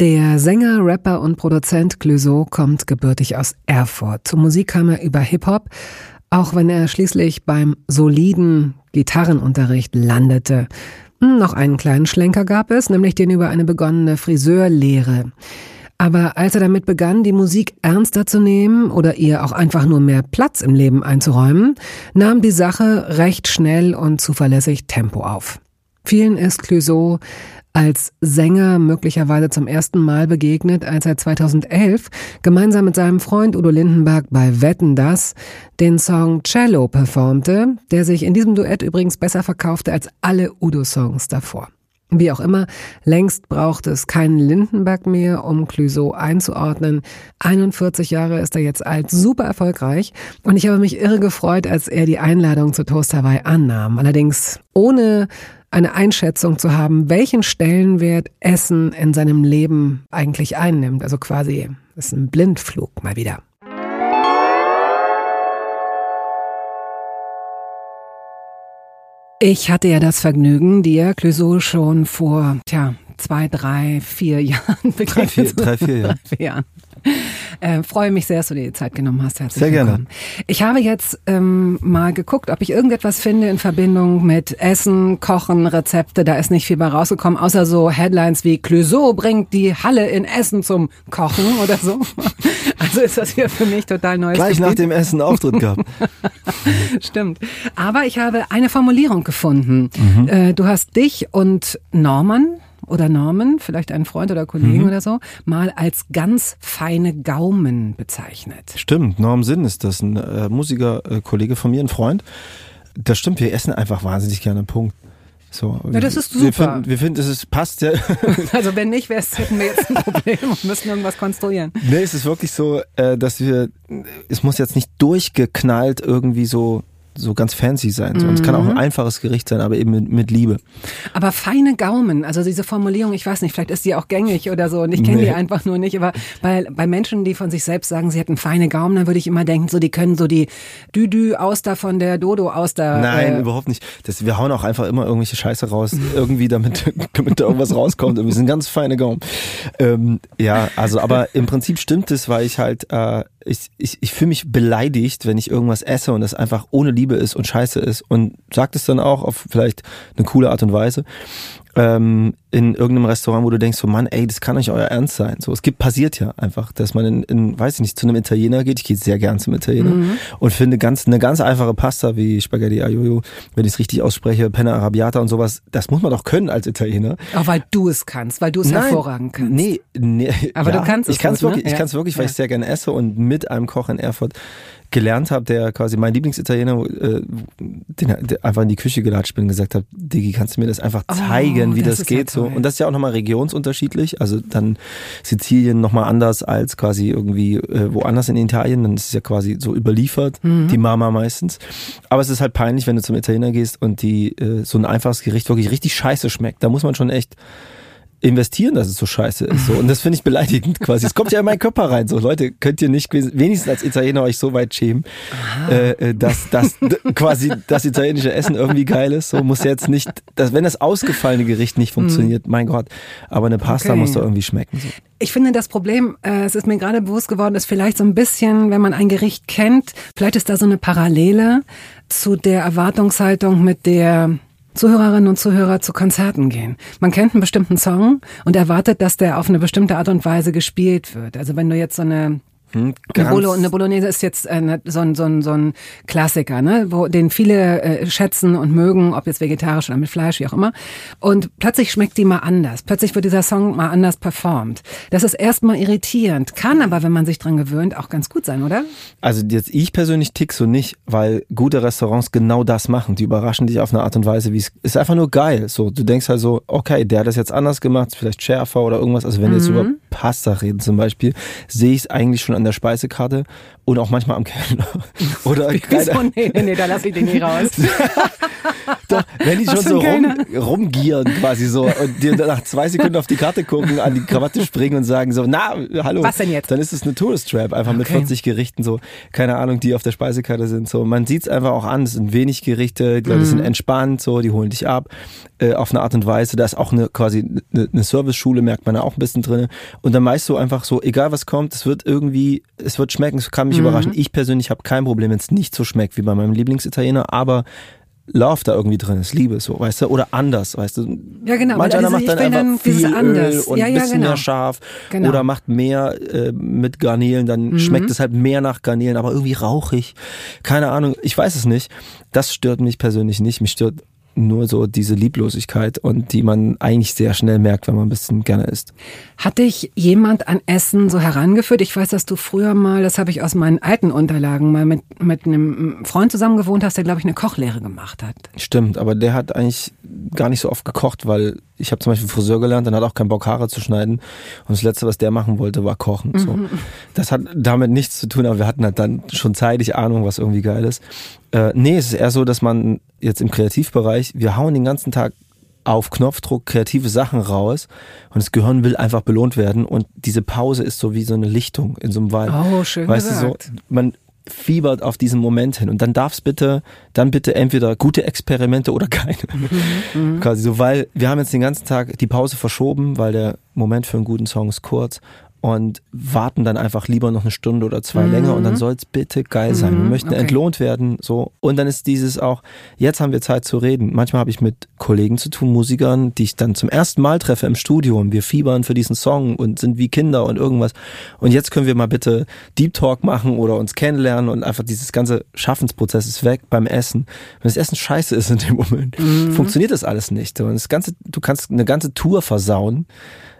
Der Sänger, Rapper und Produzent Clouseau kommt gebürtig aus Erfurt. Zur Musik kam er über Hip-Hop, auch wenn er schließlich beim soliden Gitarrenunterricht landete. Hm, noch einen kleinen Schlenker gab es, nämlich den über eine begonnene Friseurlehre. Aber als er damit begann, die Musik ernster zu nehmen oder ihr auch einfach nur mehr Platz im Leben einzuräumen, nahm die Sache recht schnell und zuverlässig Tempo auf. Vielen ist Clouseau als Sänger möglicherweise zum ersten Mal begegnet, als er 2011 gemeinsam mit seinem Freund Udo Lindenberg bei Wetten das den Song Cello performte, der sich in diesem Duett übrigens besser verkaufte als alle Udo-Songs davor. Wie auch immer, längst braucht es keinen Lindenberg mehr, um Clouseau einzuordnen. 41 Jahre ist er jetzt alt, super erfolgreich. Und ich habe mich irre gefreut, als er die Einladung zu Toast Hawaii annahm. Allerdings ohne eine Einschätzung zu haben, welchen Stellenwert Essen in seinem Leben eigentlich einnimmt. Also quasi, das ist ein Blindflug mal wieder. Ich hatte ja das Vergnügen, dir Clouseau schon vor, tja, zwei, drei, vier Jahren begegnet. Drei, vier, drei, vier, ja. drei, vier Jahren. Äh, freue mich sehr, dass du dir die Zeit genommen hast. Herzlich sehr willkommen. gerne. Ich habe jetzt ähm, mal geguckt, ob ich irgendetwas finde in Verbindung mit Essen, Kochen, Rezepte. Da ist nicht viel bei rausgekommen, außer so Headlines wie Clouseau bringt die Halle in Essen zum Kochen oder so. Also ist das hier für mich total neues Gleich Gebiet. nach dem Essen Auftritt gehabt. Stimmt. Aber ich habe eine Formulierung gefunden. Mhm. Äh, du hast dich und Norman oder Norman, vielleicht einen Freund oder Kollegen mhm. oder so, mal als ganz feine Gaumen bezeichnet. Stimmt, Norm Sinn ist das, ein äh, Musiker, äh, Kollege von mir, ein Freund. Das stimmt, wir essen einfach wahnsinnig gerne, Punkt. So, ja, das ist super. Wir finden, wir finden es passt ja. Also wenn nicht, hätten wir jetzt ein Problem und müssen irgendwas konstruieren. Nee, es ist wirklich so, äh, dass wir, es muss jetzt nicht durchgeknallt irgendwie so so ganz fancy sein. So. Und es kann auch ein mhm. einfaches Gericht sein, aber eben mit, mit, Liebe. Aber feine Gaumen, also diese Formulierung, ich weiß nicht, vielleicht ist die auch gängig oder so und ich kenne nee. die einfach nur nicht, aber bei, bei Menschen, die von sich selbst sagen, sie hätten feine Gaumen, dann würde ich immer denken, so die können so die Dü-Dü-Auster von der Dodo-Auster. Nein, äh, überhaupt nicht. Das, wir hauen auch einfach immer irgendwelche Scheiße raus, irgendwie damit, damit da irgendwas rauskommt. Wir sind ganz feine Gaumen. Ähm, ja, also aber im Prinzip stimmt es, weil ich halt äh, ich, ich, ich fühle mich beleidigt, wenn ich irgendwas esse und das einfach ohne Liebe ist und scheiße ist und sagt es dann auch auf vielleicht eine coole Art und Weise ähm, in irgendeinem Restaurant, wo du denkst, so Mann, ey, das kann nicht euer Ernst sein. So, es gibt passiert ja einfach, dass man in, in weiß ich nicht, zu einem Italiener geht. Ich gehe sehr gern zum Italiener mhm. und finde ganz eine ganz einfache Pasta wie Spaghetti Aglio, wenn ich es richtig ausspreche, Penna Arrabbiata und sowas. Das muss man doch können als Italiener. Auch weil du es kannst, weil du es hervorragend kannst. Nee, nee aber ja, du kannst es. Ich kann es wirklich, ne? ich kann es wirklich, weil ja. ich sehr gerne esse und mit einem Koch in Erfurt gelernt habe, der quasi mein Lieblingsitaliener, äh, den, der einfach in die Küche gelatscht bin und gesagt hat, Digi, kannst du mir das einfach oh, zeigen, oh, wie das, das geht? Ja so. Und das ist ja auch nochmal regionsunterschiedlich. Also dann Sizilien nochmal anders als quasi irgendwie äh, woanders in Italien. Dann ist es ja quasi so überliefert, mhm. die Mama meistens. Aber es ist halt peinlich, wenn du zum Italiener gehst und die äh, so ein einfaches Gericht wirklich richtig scheiße schmeckt. Da muss man schon echt investieren, dass es so scheiße ist. So. Und das finde ich beleidigend quasi. Es kommt ja in meinen Körper rein. So, Leute, könnt ihr nicht wenigstens als Italiener euch so weit schämen, äh, äh dass, dass quasi das italienische Essen irgendwie geil ist. So muss jetzt nicht, dass, wenn das ausgefallene Gericht nicht funktioniert, mein Gott, aber eine Pasta okay. muss doch irgendwie schmecken. So. Ich finde das Problem, äh, es ist mir gerade bewusst geworden, ist vielleicht so ein bisschen, wenn man ein Gericht kennt, vielleicht ist da so eine Parallele zu der Erwartungshaltung, mit der Zuhörerinnen und Zuhörer zu Konzerten gehen. Man kennt einen bestimmten Song und erwartet, dass der auf eine bestimmte Art und Weise gespielt wird. Also wenn du jetzt so eine hm, eine, Bolo, eine Bolognese ist jetzt äh, so, ein, so, ein, so ein Klassiker, ne? wo, den viele äh, schätzen und mögen, ob jetzt vegetarisch oder mit Fleisch, wie auch immer. Und plötzlich schmeckt die mal anders. Plötzlich wird dieser Song mal anders performt. Das ist erstmal irritierend, kann aber, wenn man sich dran gewöhnt, auch ganz gut sein, oder? Also jetzt ich persönlich tick so nicht, weil gute Restaurants genau das machen. Die überraschen dich auf eine Art und Weise, wie es ist einfach nur geil. So, du denkst halt so, okay, der hat das jetzt anders gemacht, vielleicht schärfer oder irgendwas. Also wenn mhm. jetzt überhaupt Pasta reden zum Beispiel, sehe ich es eigentlich schon an der Speisekarte und auch manchmal am Kellner. Oder Wieso? Nee, nee, nee, da lasse ich den nie raus. Doch, wenn die schon so rum, rumgieren quasi so und dir nach zwei Sekunden auf die Karte gucken, an die Krawatte springen und sagen so, na, hallo. Was denn jetzt? Dann ist es eine Todestrap, einfach okay. mit 40 Gerichten so, keine Ahnung, die auf der Speisekarte sind. So, man sieht es einfach auch an, es sind wenig Gerichte, die Leute mhm. sind entspannt, so, die holen dich ab, äh, auf eine Art und Weise. Da ist auch eine quasi eine, eine Service-Schule, merkt man da auch ein bisschen drin. Und dann weißt du einfach so, egal was kommt, es wird irgendwie, es wird schmecken, es kann mich mhm. überraschen. Ich persönlich habe kein Problem, wenn es nicht so schmeckt wie bei meinem Lieblingsitaliener, aber Love da irgendwie drin ist, Liebe so, weißt du, oder anders, weißt du. Ja, genau. Manch einer macht dann einfach viel Öl und ja, ein ja, bisschen genau. mehr scharf genau. oder macht mehr äh, mit Garnelen, dann mhm. schmeckt es halt mehr nach Garnelen, aber irgendwie rauchig. Keine Ahnung, ich weiß es nicht. Das stört mich persönlich nicht. Mich stört nur so diese Lieblosigkeit und die man eigentlich sehr schnell merkt, wenn man ein bisschen gerne isst. Hat dich jemand an Essen so herangeführt? Ich weiß, dass du früher mal, das habe ich aus meinen alten Unterlagen, mal mit, mit einem Freund zusammen gewohnt hast, der, glaube ich, eine Kochlehre gemacht hat. Stimmt, aber der hat eigentlich gar nicht so oft gekocht, weil ich habe zum Beispiel Friseur gelernt, dann hat auch keinen Bock, Haare zu schneiden. Und das Letzte, was der machen wollte, war kochen. So. Mhm. Das hat damit nichts zu tun, aber wir hatten halt dann schon zeitig Ahnung, was irgendwie geil ist. Äh, nee, es ist eher so, dass man jetzt im Kreativbereich, wir hauen den ganzen Tag auf Knopfdruck kreative Sachen raus und das Gehirn will einfach belohnt werden und diese Pause ist so wie so eine Lichtung in so einem Wald. Oh, schön weißt gesagt. du so, man fiebert auf diesen Moment hin und dann darf's bitte, dann bitte entweder gute Experimente oder keine. Mhm. Quasi so, weil wir haben jetzt den ganzen Tag die Pause verschoben, weil der Moment für einen guten Song ist kurz und warten dann einfach lieber noch eine Stunde oder zwei mhm. länger und dann soll es bitte geil sein. Wir mhm. möchten okay. entlohnt werden, so. Und dann ist dieses auch, jetzt haben wir Zeit zu reden. Manchmal habe ich mit Kollegen zu tun, Musikern, die ich dann zum ersten Mal treffe im Studio und wir fiebern für diesen Song und sind wie Kinder und irgendwas. Und jetzt können wir mal bitte Deep Talk machen oder uns kennenlernen und einfach dieses ganze Schaffensprozess ist weg beim Essen. Wenn das Essen scheiße ist in dem Moment, mhm. funktioniert das alles nicht. Und das ganze, du kannst eine ganze Tour versauen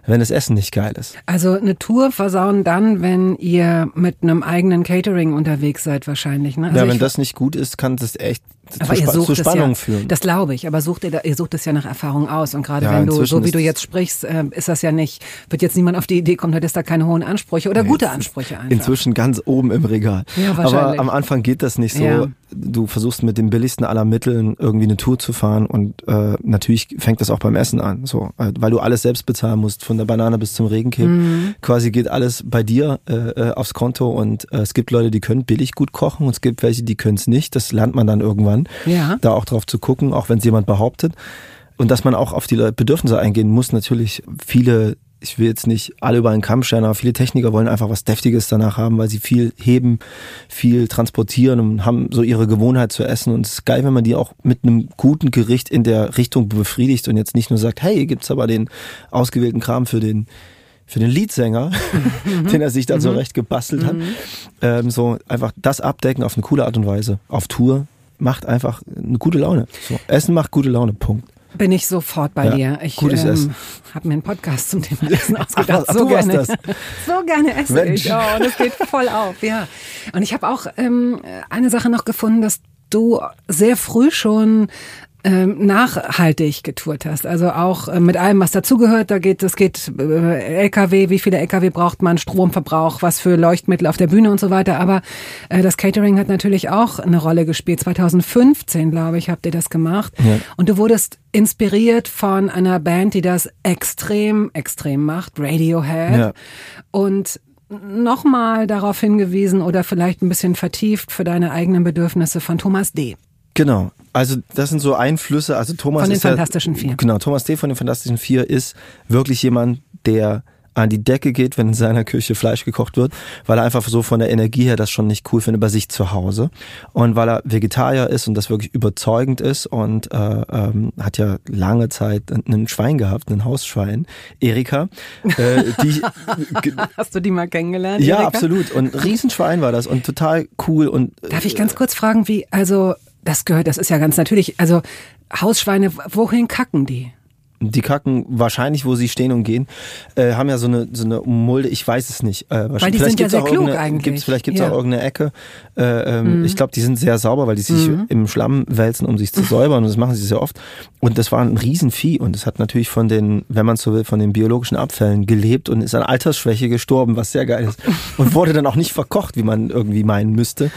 wenn das Essen nicht geil ist. Also eine Tour versauen dann, wenn ihr mit einem eigenen Catering unterwegs seid wahrscheinlich. Ne? Also ja, wenn das nicht gut ist, kann das echt aber zu, ihr sucht zu Spannung ja, führen. Das glaube ich, aber sucht ihr, ihr sucht es ja nach Erfahrung aus und gerade ja, wenn du, so wie du jetzt sprichst, äh, ist das ja nicht, wird jetzt niemand auf die Idee kommen, du hättest da keine hohen Ansprüche oder nee, gute Ansprüche einfach. Inzwischen ganz oben im Regal. Ja, wahrscheinlich. Aber am Anfang geht das nicht so. Ja. Du versuchst mit dem billigsten aller Mitteln irgendwie eine Tour zu fahren und äh, natürlich fängt das auch beim Essen an, so, äh, weil du alles selbst bezahlen musst, von der Banane bis zum Regenkipp. Mhm. Quasi geht alles bei dir äh, äh, aufs Konto und äh, es gibt Leute, die können billig gut kochen und es gibt welche, die können es nicht. Das lernt man dann irgendwann. Ja. Da auch drauf zu gucken, auch wenn es jemand behauptet. Und dass man auch auf die Bedürfnisse eingehen muss. Natürlich viele, ich will jetzt nicht alle über einen Kamm scheren, aber viele Techniker wollen einfach was Deftiges danach haben, weil sie viel heben, viel transportieren und haben so ihre Gewohnheit zu essen. Und es ist geil, wenn man die auch mit einem guten Gericht in der Richtung befriedigt und jetzt nicht nur sagt, hey, gibt's aber den ausgewählten Kram für den für den Leadsänger, mhm. den er sich dann so mhm. recht gebastelt hat. Mhm. Ähm, so einfach das abdecken auf eine coole Art und Weise. Auf Tour, macht einfach eine gute Laune. So, Essen macht gute Laune, Punkt. Bin ich sofort bei ja, dir. Ich gutes ähm, habe mir einen Podcast zum Thema Essen ausgedacht. Ach, so, gerne, so gerne esse Mensch. ich. Oh, und es geht voll auf, ja. Und ich habe auch ähm, eine Sache noch gefunden, dass du sehr früh schon nachhaltig getourt hast. Also auch äh, mit allem, was dazugehört. Da geht, es geht äh, LKW, wie viele LKW braucht man, Stromverbrauch, was für Leuchtmittel auf der Bühne und so weiter. Aber äh, das Catering hat natürlich auch eine Rolle gespielt. 2015, glaube ich, habt ihr das gemacht. Ja. Und du wurdest inspiriert von einer Band, die das extrem, extrem macht, Radiohead. Ja. Und nochmal darauf hingewiesen oder vielleicht ein bisschen vertieft für deine eigenen Bedürfnisse von Thomas D. Genau. Also das sind so Einflüsse. Also Thomas von den ist Fantastischen Vier. Genau, Thomas D. von den Fantastischen Vier ist wirklich jemand, der an die Decke geht, wenn in seiner Küche Fleisch gekocht wird, weil er einfach so von der Energie her das schon nicht cool findet bei sich zu Hause und weil er Vegetarier ist und das wirklich überzeugend ist und äh, ähm, hat ja lange Zeit einen Schwein gehabt, einen Hausschwein, Erika. Äh, die, Hast du die mal kennengelernt? Ja, Erika? absolut und Riesenschwein war das und total cool und. Darf ich ganz kurz fragen, wie also das gehört, das ist ja ganz natürlich. Also Hausschweine, wohin kacken die? Die kacken wahrscheinlich, wo sie stehen und gehen, äh, haben ja so eine so eine Mulde. Ich weiß es nicht. Äh, weil die vielleicht sind ja sehr klug eigentlich. Gibt's, vielleicht gibt es ja. auch irgendeine Ecke. Äh, ähm, mhm. Ich glaube, die sind sehr sauber, weil die sich mhm. im Schlamm wälzen, um sich zu säubern. Und das machen sie sehr oft. Und das war ein Riesenvieh. Und es hat natürlich von den, wenn man so will, von den biologischen Abfällen gelebt und ist an Altersschwäche gestorben, was sehr geil ist. Und wurde dann auch nicht verkocht, wie man irgendwie meinen müsste.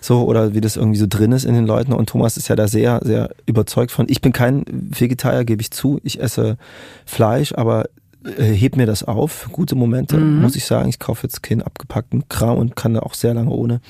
So, oder wie das irgendwie so drin ist in den Leuten. Und Thomas ist ja da sehr, sehr überzeugt von. Ich bin kein Vegetarier, gebe ich zu. Ich esse Fleisch, aber äh, heb mir das auf. Gute Momente, mhm. muss ich sagen. Ich kaufe jetzt keinen abgepackten Kram und kann da auch sehr lange ohne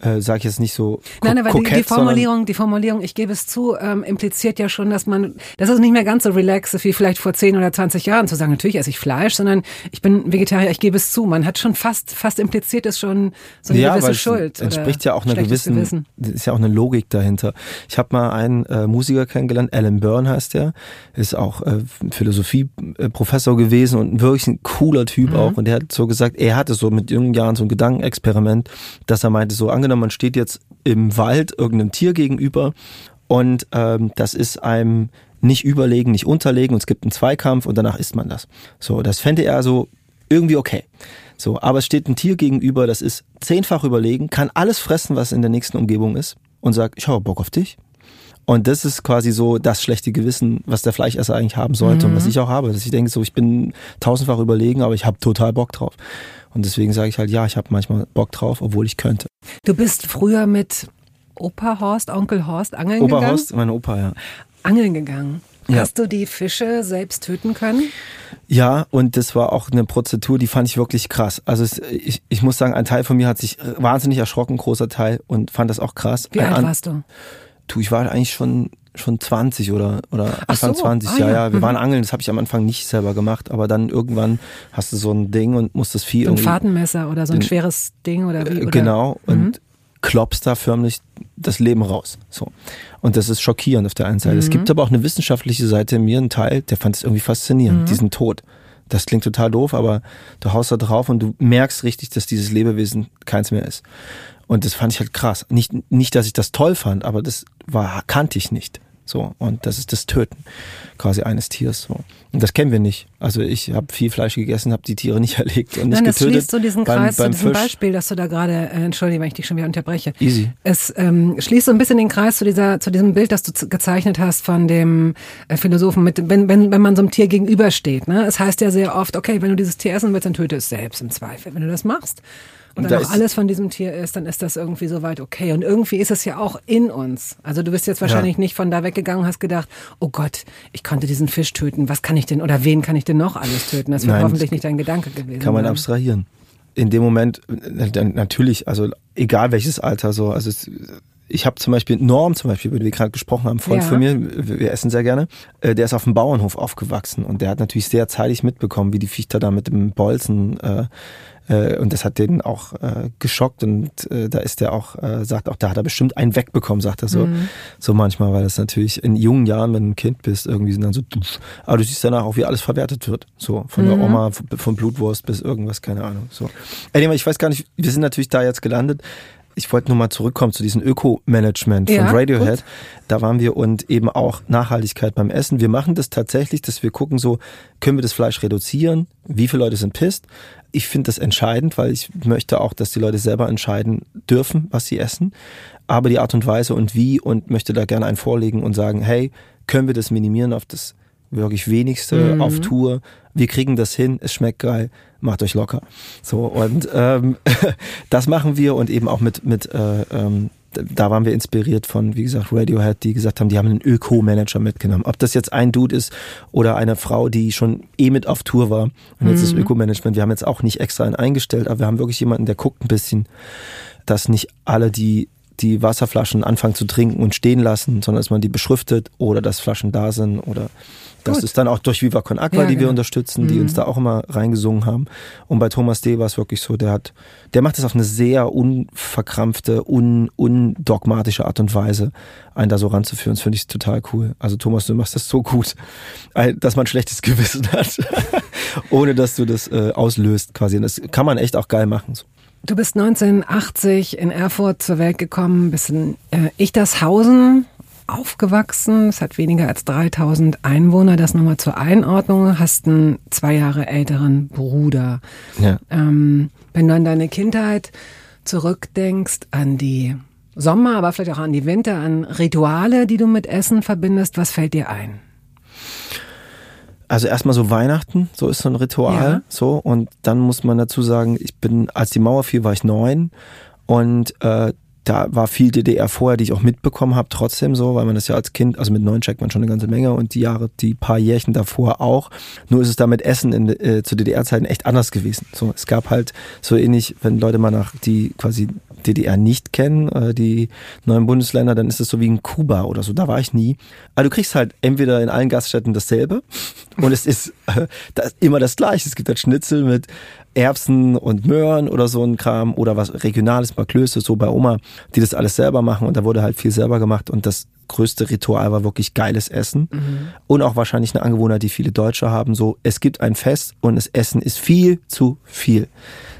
äh, sage ich jetzt nicht so Nein, aber kokett, die, die Formulierung, die Formulierung, ich gebe es zu, ähm, impliziert ja schon, dass man, das ist nicht mehr ganz so relaxed wie vielleicht vor 10 oder 20 Jahren zu sagen, natürlich esse ich Fleisch, sondern ich bin Vegetarier, ich gebe es zu. Man hat schon fast, fast impliziert ist schon so eine ja, gewisse Schuld. Entspricht ja auch einer gewissen, Gewissen. ist ja auch eine Logik dahinter. Ich habe mal einen äh, Musiker kennengelernt, Alan Byrne heißt der, ist auch äh, Philosophie-Professor gewesen und wirklich ein cooler Typ mhm. auch. Und der hat so gesagt, er hatte so mit jungen Jahren so ein Gedankenexperiment, dass er meinte, so angenommen, man steht jetzt im Wald irgendeinem Tier gegenüber und ähm, das ist einem nicht überlegen, nicht unterlegen und es gibt einen Zweikampf und danach isst man das. So, das fände er so irgendwie okay. So, aber es steht ein Tier gegenüber, das ist zehnfach überlegen, kann alles fressen, was in der nächsten Umgebung ist und sagt, ich habe Bock auf dich. Und das ist quasi so das schlechte Gewissen, was der Fleischesser eigentlich haben sollte mhm. und was mhm. ich auch habe. Dass ich denke so, ich bin tausendfach überlegen, aber ich habe total Bock drauf. Und deswegen sage ich halt, ja, ich habe manchmal Bock drauf, obwohl ich könnte. Du bist früher mit Opa Horst, Onkel Horst angeln Opa gegangen? Opa Horst, mein Opa, ja. Angeln gegangen. Ja. Hast du die Fische selbst töten können? Ja, und das war auch eine Prozedur, die fand ich wirklich krass. Also es, ich, ich muss sagen, ein Teil von mir hat sich wahnsinnig erschrocken, großer Teil, und fand das auch krass. Wie alt warst du? Du, ich war eigentlich schon schon 20 oder, oder Anfang so. 20, ah, ja, ja. Wir mhm. waren angeln, das habe ich am Anfang nicht selber gemacht, aber dann irgendwann hast du so ein Ding und musst das Vieh so ein Fahrtenmesser oder so ein den, schweres Ding oder wie? Oder? Genau, mhm. und klopfst da förmlich das Leben raus. So. Und das ist schockierend auf der einen Seite. Mhm. Es gibt aber auch eine wissenschaftliche Seite in mir, einen Teil, der fand es irgendwie faszinierend, mhm. diesen Tod. Das klingt total doof, aber du haust da drauf und du merkst richtig, dass dieses Lebewesen keins mehr ist. Und das fand ich halt krass. Nicht, nicht, dass ich das toll fand, aber das war, kannte ich nicht. So, und das ist das Töten quasi eines Tiers. So. Und das kennen wir nicht. Also ich habe viel Fleisch gegessen, habe die Tiere nicht erlegt und nicht Nein, das getötet. schließt so diesen beim, Kreis beim zu diesem Fisch. Beispiel, dass du da gerade, äh, entschuldige, wenn ich dich schon wieder unterbreche. Easy. Es ähm, schließt so ein bisschen den Kreis zu dieser, zu diesem Bild, das du gezeichnet hast von dem äh, Philosophen, mit, wenn, wenn, wenn man so einem Tier gegenübersteht. Ne? Es heißt ja sehr oft, okay, wenn du dieses Tier essen willst, dann töte es selbst im Zweifel. Wenn du das machst, und dann auch alles von diesem Tier ist, dann ist das irgendwie soweit okay. Und irgendwie ist es ja auch in uns. Also du bist jetzt wahrscheinlich ja. nicht von da weggegangen und hast gedacht, oh Gott, ich konnte diesen Fisch töten. Was kann ich denn oder wen kann ich denn noch alles töten? Das wäre hoffentlich nicht dein Gedanke gewesen. Kann man sein. abstrahieren. In dem Moment, natürlich, also egal welches Alter so, also es, ich habe zum Beispiel Norm, zum Beispiel, über den wir gerade gesprochen haben, Freund ja. von mir, wir essen sehr gerne, äh, der ist auf dem Bauernhof aufgewachsen und der hat natürlich sehr zeitig mitbekommen, wie die Viechter da mit dem Bolzen äh, äh, und das hat den auch äh, geschockt und äh, da ist er auch, äh, sagt auch, da hat er bestimmt einen wegbekommen, sagt er so. Mhm. So manchmal, weil das natürlich in jungen Jahren, wenn du ein Kind bist, irgendwie sind dann so, aber du siehst danach auch, wie alles verwertet wird. So, von mhm. der Oma, von Blutwurst bis irgendwas, keine Ahnung. So. Anyway, ich weiß gar nicht, wir sind natürlich da jetzt gelandet ich wollte nur mal zurückkommen zu diesem Öko-Management von ja, Radiohead. Gut. Da waren wir und eben auch Nachhaltigkeit beim Essen. Wir machen das tatsächlich, dass wir gucken so, können wir das Fleisch reduzieren? Wie viele Leute sind pisst? Ich finde das entscheidend, weil ich möchte auch, dass die Leute selber entscheiden dürfen, was sie essen. Aber die Art und Weise und wie und möchte da gerne einen vorlegen und sagen, hey, können wir das minimieren auf das wirklich wenigste mhm. auf Tour. Wir kriegen das hin, es schmeckt geil, macht euch locker. So und ähm, das machen wir und eben auch mit mit äh, ähm, da waren wir inspiriert von, wie gesagt, Radiohead, die gesagt haben, die haben einen Öko-Manager mitgenommen. Ob das jetzt ein Dude ist oder eine Frau, die schon eh mit auf Tour war. Und jetzt mhm. das Öko-Management. Wir haben jetzt auch nicht extra einen eingestellt, aber wir haben wirklich jemanden, der guckt ein bisschen, dass nicht alle, die die Wasserflaschen anfangen zu trinken und stehen lassen, sondern dass man die beschriftet oder dass Flaschen da sind oder das Gut. ist dann auch durch Viva Con Aqua, ja, die genau. wir unterstützen, die mhm. uns da auch immer reingesungen haben. Und bei Thomas D. war es wirklich so, der hat, der macht das auf eine sehr unverkrampfte, un, undogmatische Art und Weise, einen da so ranzuführen. Das finde ich total cool. Also Thomas, du machst das so gut, dass man schlechtes Gewissen hat, ohne dass du das äh, auslöst quasi. Und das kann man echt auch geil machen. So. Du bist 1980 in Erfurt zur Welt gekommen, bist in äh, Ichtershausen aufgewachsen. Es hat weniger als 3000 Einwohner. Das nochmal zur Einordnung. Hast einen zwei Jahre älteren Bruder. Ja. Ähm, wenn du an deine Kindheit zurückdenkst, an die Sommer, aber vielleicht auch an die Winter, an Rituale, die du mit Essen verbindest, was fällt dir ein? Also erstmal so Weihnachten, so ist so ein Ritual, ja. so und dann muss man dazu sagen, ich bin, als die Mauer fiel, war ich neun und äh, da war viel DDR vorher, die ich auch mitbekommen habe, trotzdem so, weil man das ja als Kind, also mit neun checkt man schon eine ganze Menge und die Jahre, die paar Jährchen davor auch. Nur ist es da mit Essen in, äh, zu DDR-Zeiten echt anders gewesen. So, es gab halt so ähnlich, wenn Leute mal nach die quasi DDR nicht kennen, äh, die neuen Bundesländer, dann ist es so wie in Kuba oder so. Da war ich nie. Aber du kriegst halt entweder in allen Gaststätten dasselbe und es ist das immer das Gleiche. Es gibt halt Schnitzel mit Erbsen und Möhren oder so ein Kram oder was Regionales, mal Klöße, so bei Oma, die das alles selber machen und da wurde halt viel selber gemacht und das größte Ritual war wirklich geiles Essen mhm. und auch wahrscheinlich eine Angewohnheit, die viele Deutsche haben, so es gibt ein Fest und das Essen ist viel zu viel.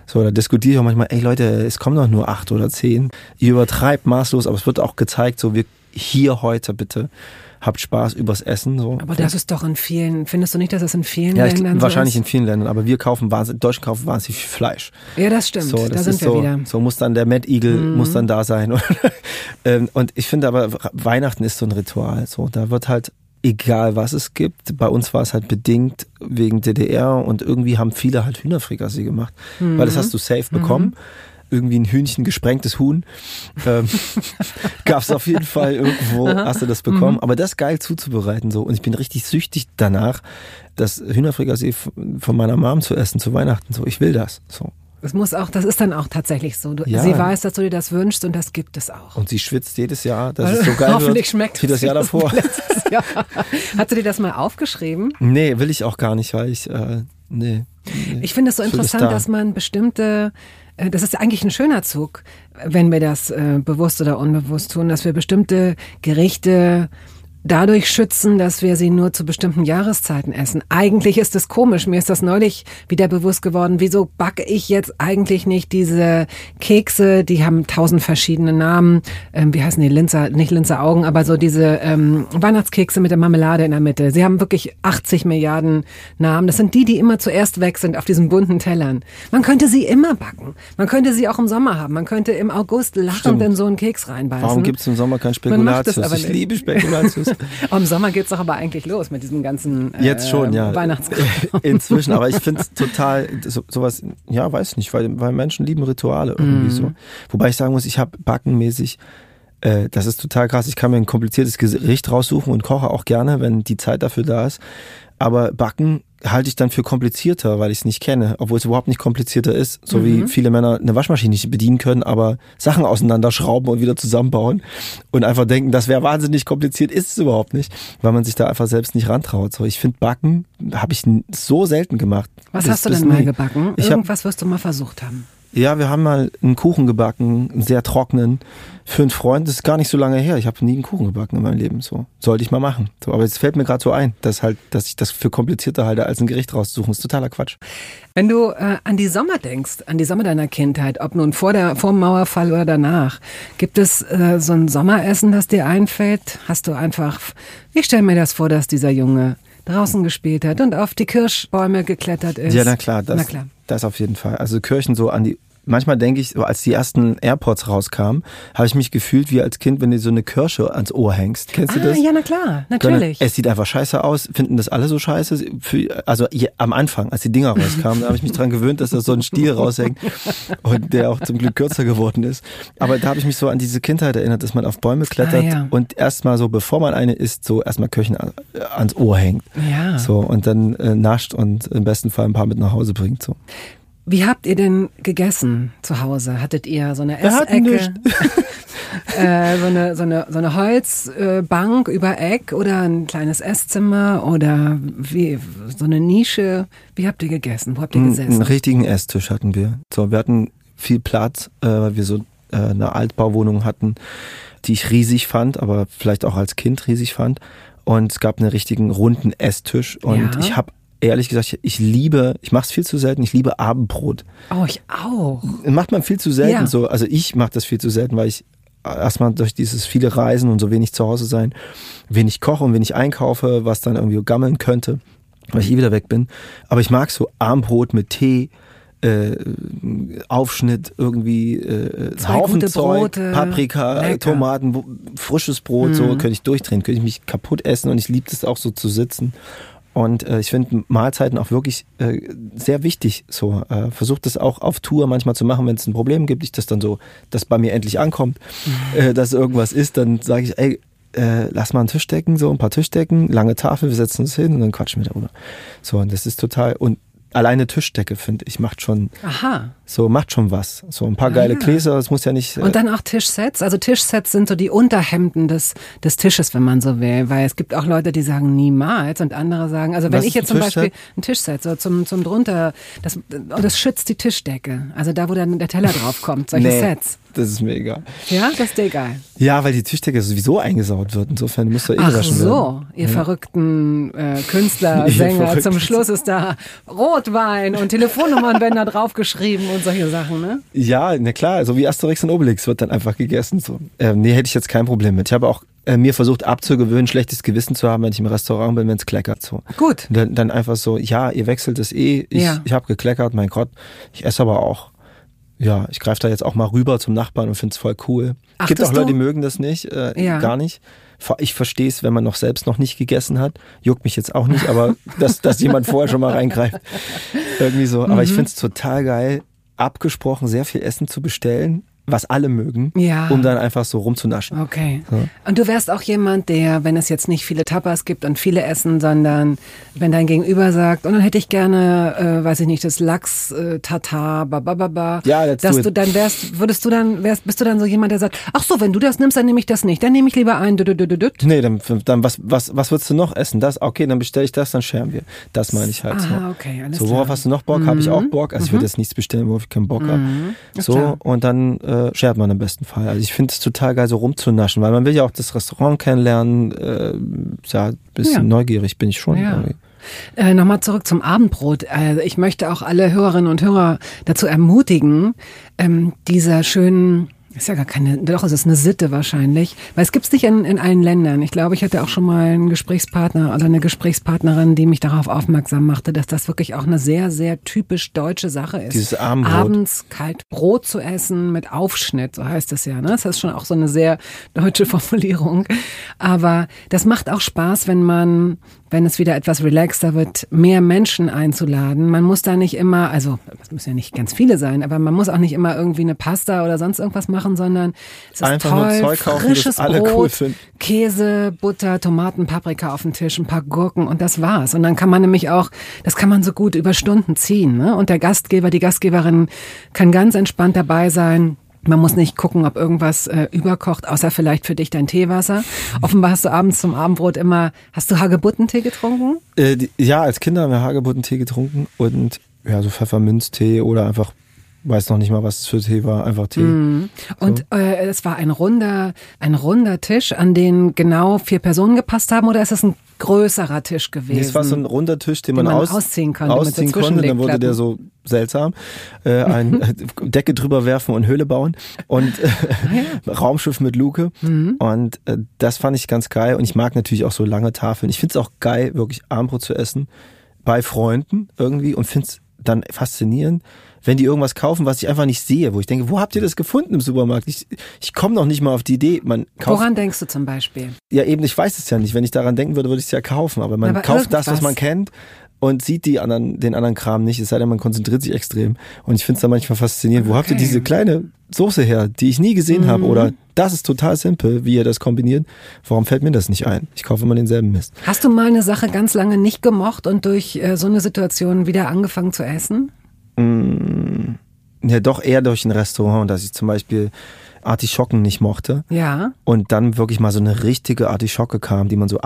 So, da diskutiere ich auch manchmal, ey Leute, es kommen doch nur acht oder zehn. Ihr übertreibt maßlos, aber es wird auch gezeigt, so wir hier heute bitte habt Spaß übers Essen. So. Aber das ist doch in vielen, findest du nicht, dass das in vielen ja, Ländern ich, Wahrscheinlich so in vielen Ländern, aber wir kaufen wahnsinnig, Deutschen kaufen wahnsinnig viel Fleisch. Ja, das stimmt, so, das da sind wir so, wieder. So muss dann der Mad Eagle, mhm. muss dann da sein. Ähm, und ich finde aber, Weihnachten ist so ein Ritual. So, da wird halt egal was es gibt. Bei uns war es halt bedingt wegen DDR und irgendwie haben viele halt Hühnerfrikassee gemacht, mhm. weil das hast du safe bekommen. Mhm irgendwie ein Hühnchen, gesprengtes Huhn. Ähm, Gab es auf jeden Fall irgendwo, hast du das bekommen. Mhm. Aber das geil zuzubereiten so. Und ich bin richtig süchtig danach, das Hühnerfrikassee von meiner Mom zu essen zu Weihnachten. So, ich will das. So. Das muss auch, das ist dann auch tatsächlich so. Du, ja. Sie weiß, dass du dir das wünschst und das gibt es auch. Und sie schwitzt jedes Jahr, dass es so geil Hoffentlich wird, schmeckt wie das Jahr davor. Jahr. Hast du dir das mal aufgeschrieben? Nee, will ich auch gar nicht, weil ich, äh, nee. nee. Ich finde es so interessant, da. dass man bestimmte das ist eigentlich ein schöner Zug, wenn wir das äh, bewusst oder unbewusst tun, dass wir bestimmte Gerichte dadurch schützen, dass wir sie nur zu bestimmten Jahreszeiten essen. Eigentlich ist es komisch. Mir ist das neulich wieder bewusst geworden. Wieso backe ich jetzt eigentlich nicht diese Kekse? Die haben tausend verschiedene Namen. Ähm, wie heißen die? Linzer, nicht Linzer Augen, aber so diese ähm, Weihnachtskekse mit der Marmelade in der Mitte. Sie haben wirklich 80 Milliarden Namen. Das sind die, die immer zuerst weg sind auf diesen bunten Tellern. Man könnte sie immer backen. Man könnte sie auch im Sommer haben. Man könnte im August lachend Stimmt. in so einen Keks reinbeißen. Warum gibt es im Sommer kein Spekulatius? Ich liebe Spekulatius. Im Sommer geht es doch aber eigentlich los mit diesem ganzen äh, Jetzt schon, ja. Inzwischen, aber ich finde es total, so, sowas, ja, weiß nicht, weil, weil Menschen lieben Rituale irgendwie mm. so. Wobei ich sagen muss, ich habe backenmäßig äh, das ist total krass. Ich kann mir ein kompliziertes Gericht raussuchen und koche auch gerne, wenn die Zeit dafür da ist. Aber Backen halte ich dann für komplizierter, weil ich es nicht kenne, obwohl es überhaupt nicht komplizierter ist, so mhm. wie viele Männer eine Waschmaschine nicht bedienen können, aber Sachen auseinanderschrauben und wieder zusammenbauen und einfach denken, das wäre wahnsinnig kompliziert, ist es überhaupt nicht, weil man sich da einfach selbst nicht rantraut. So, ich finde Backen habe ich so selten gemacht. Was das, hast du denn mal gebacken? Irgendwas wirst du mal versucht haben. Ja, wir haben mal einen Kuchen gebacken, einen sehr trockenen, für einen Freund. Das ist gar nicht so lange her. Ich habe nie einen Kuchen gebacken in meinem Leben. So sollte ich mal machen. So, aber jetzt fällt mir gerade so ein, dass halt, dass ich das für komplizierter halte, als ein Gericht rauszusuchen. Das ist totaler Quatsch. Wenn du äh, an die Sommer denkst, an die Sommer deiner Kindheit, ob nun vor der vor dem Mauerfall oder danach, gibt es äh, so ein Sommeressen, das dir einfällt? Hast du einfach? Ich stelle mir das vor, dass dieser Junge draußen gespielt hat und auf die Kirschbäume geklettert ist. Ja, na klar, das, na klar. das auf jeden Fall. Also Kirchen so an die manchmal denke ich, als die ersten AirPods rauskamen, habe ich mich gefühlt wie als Kind, wenn du so eine Kirsche ans Ohr hängst. Kennst ah, du das? Ja, na klar, natürlich. Es sieht einfach scheiße aus. Finden das alle so scheiße? also am Anfang, als die Dinger rauskamen, da habe ich mich dran gewöhnt, dass da so ein Stiel raushängt und der auch zum Glück kürzer geworden ist. Aber da habe ich mich so an diese Kindheit erinnert, dass man auf Bäume klettert ah, ja. und erstmal so, bevor man eine isst, so erstmal Kirchen ans Ohr hängt. Ja. So und dann äh, nascht und im besten Fall ein paar mit nach Hause bringt. So. Wie habt ihr denn gegessen zu Hause? Hattet ihr so eine Essecke? äh, so, eine, so, eine, so eine Holzbank äh, über Eck oder ein kleines Esszimmer oder wie, so eine Nische? Wie habt ihr gegessen? Wo habt ihr gesessen? Einen richtigen Esstisch hatten wir. So, wir hatten viel Platz, äh, weil wir so äh, eine Altbauwohnung hatten, die ich riesig fand, aber vielleicht auch als Kind riesig fand. Und es gab einen richtigen runden Esstisch und ja. ich habe ehrlich gesagt, ich liebe, ich mache es viel zu selten, ich liebe Abendbrot. Oh, ich auch. Macht man viel zu selten ja. so. Also ich mache das viel zu selten, weil ich erstmal durch dieses viele Reisen und so wenig zu Hause sein, wenig koche und wenig einkaufe, was dann irgendwie gammeln könnte, weil ich eh wieder weg bin. Aber ich mag so Armbrot mit Tee, äh, Aufschnitt irgendwie äh, Zwei Haufen Zeug, Brote. Paprika, Lecker. Tomaten, frisches Brot, so könnte ich durchdrehen, könnte ich mich kaputt essen und ich liebe es auch so zu sitzen. Und äh, ich finde Mahlzeiten auch wirklich äh, sehr wichtig. So äh, versucht das auch auf Tour manchmal zu machen, wenn es ein Problem gibt, ich das dann so, dass bei mir endlich ankommt, äh, dass irgendwas ist, dann sage ich, ey, äh, lass mal einen Tisch decken, so ein paar Tischdecken, lange Tafel, wir setzen uns hin und dann quatschen wir darüber. So und das ist total und alleine Tischdecke finde ich macht schon Aha. So macht schon was. So ein paar geile ja. Gläser, es muss ja nicht. äh, Und dann auch Tischsets. Also Tischsets sind so die Unterhemden des, des Tisches, wenn man so will. Weil es gibt auch Leute, die sagen niemals und andere sagen, also wenn Was ich jetzt zum ein Beispiel Tischset? ein Tischset, so zum, zum drunter, das, und das schützt die Tischdecke. Also da, wo dann der Teller drauf kommt, solche nee, Sets. Das ist mir egal. Ja, das ist dir egal. Ja, weil die Tischdecke sowieso eingesaut wird. Insofern muss er eh Ach gewaschen so, werden. ihr verrückten äh, Künstler, Sänger, Verrückten. zum Schluss ist da Rotwein und Telefonnummern werden da draufgeschrieben und solche Sachen, ne? Ja, na klar, so wie Asterix und Obelix wird dann einfach gegessen. So. Ähm, nee, hätte ich jetzt kein Problem mit. Ich habe auch äh, mir versucht abzugewöhnen, schlechtes Gewissen zu haben, wenn ich im Restaurant bin, wenn es kleckert. So. Gut. Dann, dann einfach so, ja, ihr wechselt es eh, ich, Ja. ich habe gekleckert, mein Gott, ich esse aber auch. Ja, ich greife da jetzt auch mal rüber zum Nachbarn und find's voll cool. Es gibt auch Leute, die mögen das nicht, äh, Ja. gar nicht. Ich verstehe es, wenn man noch selbst noch nicht gegessen hat. Juckt mich jetzt auch nicht, aber dass, dass jemand vorher schon mal reingreift. Irgendwie so. Aber ich Mhm. find's total geil, abgesprochen sehr viel Essen zu bestellen, was alle mögen, Ja. um dann einfach so rumzunaschen. Okay. So. Und du wärst auch jemand, der, wenn es jetzt nicht viele Tapas gibt und viele essen, sondern wenn dein Gegenüber sagt, und dann hätte ich gerne, äh, weiß ich nicht, das Lachs, äh, Tatar, babababa, Ja, dass du dann wärst, würdest du dann, wärst, bist du dann so jemand, der sagt, ach so, wenn du das nimmst, dann nehme ich das nicht, dann nehme ich lieber ein. Nee, dann, dann was, was, was würdest du noch essen? Das, okay, dann bestelle ich das, dann scheren wir. Das meine ich halt Aha, so. okay, alles so, worauf klar. hast du noch Bock? Habe ich auch Bock. Also ich würde jetzt nichts bestellen, worauf ich keinen Bock habe. So, und dann äh, schert man im besten Fall. Also ich finde es total geil, so rumzunaschen, weil man will ja auch das Restaurant kennenlernen. Äh, ja, ein bisschen Ja. neugierig bin ich schon. Ja. irgendwie. Äh, Nochmal zurück zum Abendbrot. Äh, ich möchte auch alle Hörerinnen und Hörer dazu ermutigen, ähm, dieser schönen, ist ja gar keine, doch, es ist eine Sitte wahrscheinlich, weil es gibt's nicht in, in allen Ländern. Ich glaube, ich hatte auch schon mal einen Gesprächspartner oder eine Gesprächspartnerin, die mich darauf aufmerksam machte, dass das wirklich auch eine sehr, sehr typisch deutsche Sache ist. Dieses Abendbrot. Abends kalt Brot zu essen mit Aufschnitt, so heißt es ja. Ne? Das ist schon auch so eine sehr deutsche Formulierung. Aber das macht auch Spaß, wenn man, wenn es wieder etwas relaxter wird, mehr Menschen einzuladen. Man muss da nicht immer, also es müssen ja nicht ganz viele sein, aber man muss auch nicht immer irgendwie eine Pasta oder sonst irgendwas machen, sondern es ist Einfach nur toll, Zeug kaufen, frisches das alle Brot, cool. Käse, Butter, Tomaten, Paprika auf dem Tisch, ein paar Gurken und das war's. Und dann kann man nämlich auch, das kann man so gut über Stunden ziehen. Ne? Und der Gastgeber, die Gastgeberin kann ganz entspannt dabei sein. Man muss nicht gucken, ob irgendwas äh, überkocht, außer vielleicht für dich dein Teewasser. Offenbar hast du abends zum Abendbrot immer, hast du Hagebuttentee getrunken? Äh, die, ja, als Kinder haben wir Hagebuttentee getrunken und ja, so Pfefferminztee oder einfach, weiß noch nicht mal, was es für Tee war, einfach Tee. Mhm. Und äh, es war ein runder, ein runder Tisch, an den genau vier Personen gepasst haben, oder ist es ein größerer Tisch gewesen? Nee, es war so ein runder Tisch, den, man, man aus, ausziehen konnte mit so Ausziehen konnte, dann wurde der so seltsam. Äh, ein äh, Decke drüber werfen und Höhle bauen und äh, Raumschiff mit Luke. Mhm. Und äh, das fand ich ganz geil. Und ich mag natürlich auch so lange Tafeln. Ich finde es auch geil, wirklich Armbrot zu essen bei Freunden irgendwie und finde es dann faszinierend, wenn die irgendwas kaufen, was ich einfach nicht sehe, wo ich denke, wo habt ihr das gefunden im Supermarkt? Ich, ich komme noch nicht mal auf die Idee. Man kauft Woran denkst du zum Beispiel? ja, eben, ich weiß es ja nicht. Wenn ich daran denken würde, würde ich es ja kaufen. Aber man Aber kauft das, was man kennt und sieht die anderen, den anderen Kram nicht. Es sei denn, man konzentriert sich extrem. Und ich finde es dann manchmal faszinierend. Wo habt ihr Okay. Mhm. diese kleine Soße her, die ich nie gesehen habe? Oder das ist total simpel, wie ihr das kombiniert. Warum fällt mir das nicht ein? Ich kaufe immer denselben Mist. Hast du mal eine Sache ganz lange nicht gemocht und durch äh, so eine Situation wieder angefangen zu essen? Ja, doch eher durch ein Restaurant, dass ich zum Beispiel Artischocken nicht mochte. Ja, Und dann wirklich mal so eine richtige Artischocke kam, die man so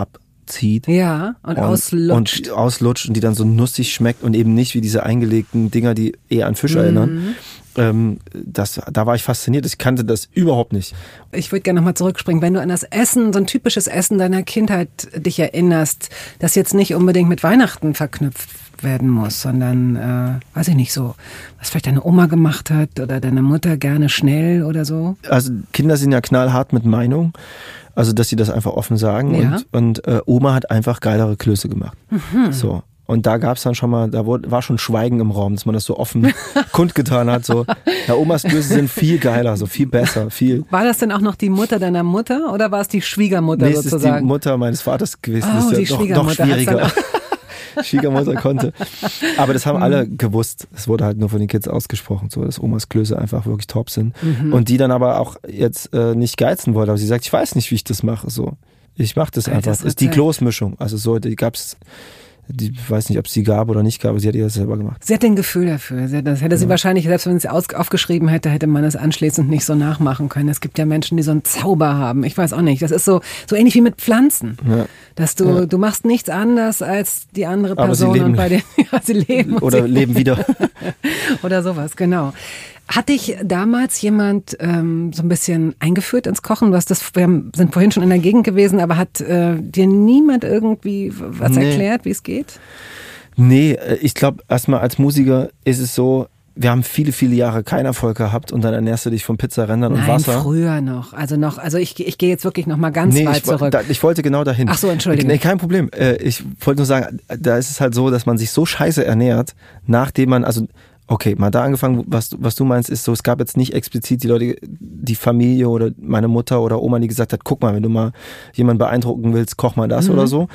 abzieht. ja, und, auslutscht. Und auslutscht und die dann so nussig schmeckt und eben nicht wie diese eingelegten Dinger, die eher an Fisch Mhm. erinnern. ähm, das, da war ich fasziniert. Ich kannte das überhaupt nicht. Ich würde gerne nochmal zurückspringen. Wenn du an das Essen, so ein typisches Essen deiner Kindheit dich erinnerst, das jetzt nicht unbedingt mit Weihnachten verknüpft werden muss, sondern, äh, weiß ich nicht, so, was vielleicht deine Oma gemacht hat oder deine Mutter gerne schnell oder so? Also Kinder sind ja knallhart mit Meinung. Also, dass sie das einfach offen sagen. Ja. Und, und äh, Oma hat einfach geilere Klöße gemacht. Mhm. So. Und da gab es dann schon mal, da wurde, war schon Schweigen im Raum, dass man das so offen kundgetan hat. So, ja, Omas Klöße sind viel geiler, so viel besser, viel. War das denn auch noch die Mutter deiner Mutter oder war es die Schwiegermutter nee, sozusagen? Es ist die Mutter meines Vaters gewesen. Oh, das ist ja doch, noch schwieriger. Schwiegermutter konnte. Aber das haben mhm. alle gewusst. Es wurde halt nur von den Kids ausgesprochen, so dass Omas Klöße einfach wirklich top sind. Mhm. Und die dann aber auch jetzt äh, nicht geizen wollte. Aber sie sagt, ich weiß nicht, wie ich das mache. So, ich mache das einfach. Das ist die Kloßmischung. Also so, die gab's die weiß nicht, ob es sie gab oder nicht gab, aber sie hat ihr das selber gemacht. Sie hat ein Gefühl dafür. Das hätte sie ja. wahrscheinlich, selbst wenn sie es aufgeschrieben hätte, hätte man es anschließend nicht so nachmachen können. Es gibt ja Menschen, die so einen Zauber haben. Ich weiß auch nicht. Das ist so, so ähnlich wie mit Pflanzen. Ja. Dass du, ja. du machst nichts anders als die andere Person und bei denen, ja, sie leben. Oder leben wieder. oder sowas, genau. Hat dich damals jemand ähm, so ein bisschen eingeführt ins Kochen? Du hast das, wir sind vorhin schon in der Gegend gewesen, aber hat äh, dir niemand irgendwie was nee. erklärt, wie es geht? Nee, äh, ich glaube, erstmal als Musiker ist es so, wir haben viele, viele Jahre keinen Erfolg gehabt und dann ernährst du dich von Pizzarändern und Wasser. früher noch. Also noch, also ich, ich gehe jetzt wirklich noch mal ganz nee, weit ich, zurück. Da, ich wollte genau dahin. Ach so, entschuldige. Nee, kein Problem. Äh, ich wollte nur sagen, da ist es halt so, dass man sich so scheiße ernährt, nachdem man, also Okay, mal da angefangen, was, was du meinst, ist so, es gab jetzt nicht explizit die Leute, die Familie oder meine Mutter oder Oma, die gesagt hat, guck mal, wenn du mal jemanden beeindrucken willst, koch mal das mhm. oder so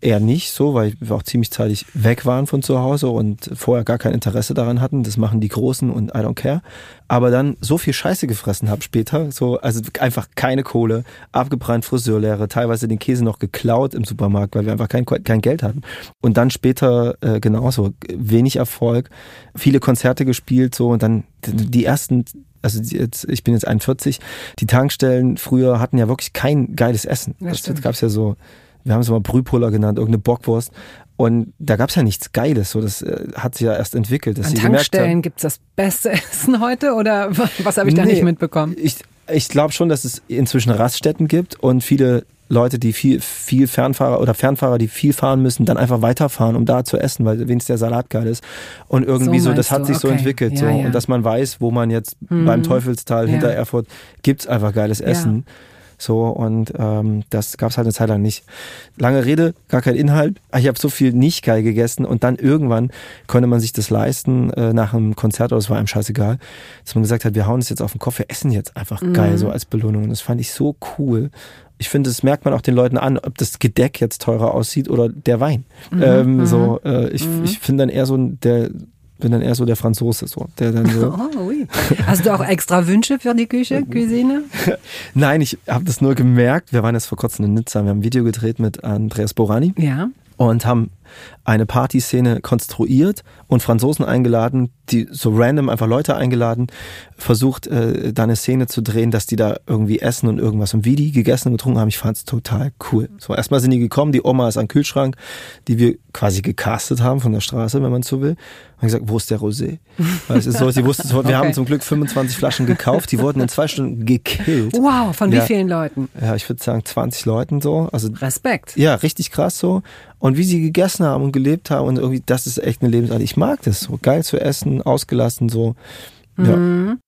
eher nicht so, weil wir auch ziemlich zeitig weg waren von zu Hause und vorher gar kein Interesse daran hatten. Das machen die Großen und I don't care. Aber dann so viel Scheiße gefressen habe später, so, also einfach keine Kohle, abgebrannt Friseurlehre, teilweise den Käse noch geklaut im Supermarkt, weil wir einfach kein, kein Geld hatten. Und dann später äh, genauso, wenig Erfolg, viele Konzerte gespielt, so, und dann die ersten also jetzt, ich bin jetzt 41, die Tankstellen früher hatten ja wirklich kein geiles Essen. Ja, das gab es ja so wir haben es mal Brühpuller genannt, irgendeine Bockwurst. Und da gab es ja nichts Geiles, so das äh, hat sich ja erst entwickelt. Dass An Tankstellen gibt es das beste Essen heute oder was habe ich da nee, nicht mitbekommen? Ich, ich glaube schon, dass es inzwischen Raststätten gibt und viele Leute, die viel, viel Fernfahrer oder Fernfahrer, die viel fahren müssen, dann einfach weiterfahren, um da zu essen, weil wenigstens der Salat geil ist. Und irgendwie so, so das hat du? sich okay. so entwickelt. Ja, so. Ja. Und dass man weiß, wo man jetzt mhm. beim Teufelstal hinter Erfurt gibt's einfach geiles Essen. Ja. So, und ähm, das gab es halt eine Zeit lang nicht. Lange Rede, gar kein Inhalt. Ich habe so viel nicht geil gegessen und dann irgendwann konnte man sich das leisten, äh, nach einem Konzert, oder es war einem scheißegal, dass man gesagt hat, wir hauen es jetzt auf den Kopf, wir essen jetzt einfach mhm. geil, so als Belohnung. Und das fand ich so cool. Ich finde, das merkt man auch den Leuten an, ob das Gedeck jetzt teurer aussieht oder der Wein. Mhm, ähm, mhm. so, äh, ich, mhm. ich finde dann eher so der bin dann eher so der Franzose, so, der dann so. Oh, oui. Hast du auch extra Wünsche für die Küche, Cuisine? Nein, ich habe das nur gemerkt. Wir waren jetzt vor kurzem in Nizza, wir haben ein Video gedreht mit Andreas Borani. Ja. Und haben eine Partyszene konstruiert und Franzosen eingeladen, die so random einfach Leute eingeladen, versucht äh, da eine Szene zu drehen, dass die da irgendwie essen und irgendwas und wie die gegessen und getrunken haben, ich fand's total cool. So erstmal sind die gekommen, die Oma ist am Kühlschrank, die wir quasi gecastet haben von der Straße, wenn man so will. Und gesagt, wo ist der Rosé? Weil es ist so, sie wusste, wir okay. haben zum Glück 25 Flaschen gekauft, die wurden in zwei Stunden gekillt. Wow, von ja, wie vielen Leuten? Ja, ich würde sagen 20 Leuten so. Also Respekt. Ja, richtig krass so. Und wie sie gegessen haben und gelebt haben und irgendwie, das ist echt eine Lebensart. Ich mag das so. Geil zu essen, ausgelassen so. Ja. Mhm.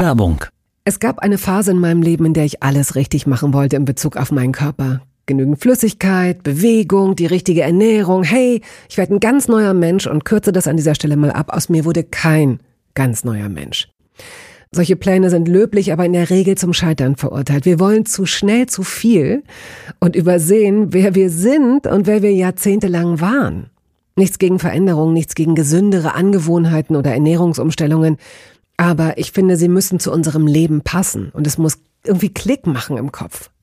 Werbung. Es gab eine Phase in meinem Leben, in der ich alles richtig machen wollte in Bezug auf meinen Körper. Genügend Flüssigkeit, Bewegung, die richtige Ernährung. Hey, ich werde ein ganz neuer Mensch und kürze das an dieser Stelle mal ab. Aus mir wurde kein ganz neuer Mensch. Solche Pläne sind löblich, aber in der Regel zum Scheitern verurteilt. Wir wollen zu schnell zu viel und übersehen, wer wir sind und wer wir jahrzehntelang waren. Nichts gegen Veränderungen, nichts gegen gesündere Angewohnheiten oder Ernährungsumstellungen. Aber ich finde, sie müssen zu unserem Leben passen und es muss irgendwie Klick machen im Kopf.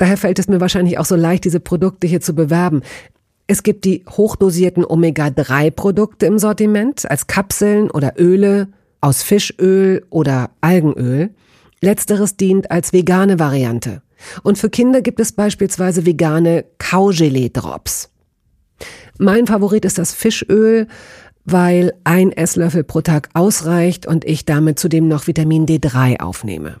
Daher fällt es mir wahrscheinlich auch so leicht, diese Produkte hier zu bewerben. Es gibt die hochdosierten Omega-3-Produkte im Sortiment als Kapseln oder Öle aus Fischöl oder Algenöl. Letzteres dient als vegane Variante. Und für Kinder gibt es beispielsweise vegane Kaugelee-Drops. Mein Favorit ist das Fischöl, weil ein Esslöffel pro Tag ausreicht und ich damit zudem noch Vitamin D3 aufnehme.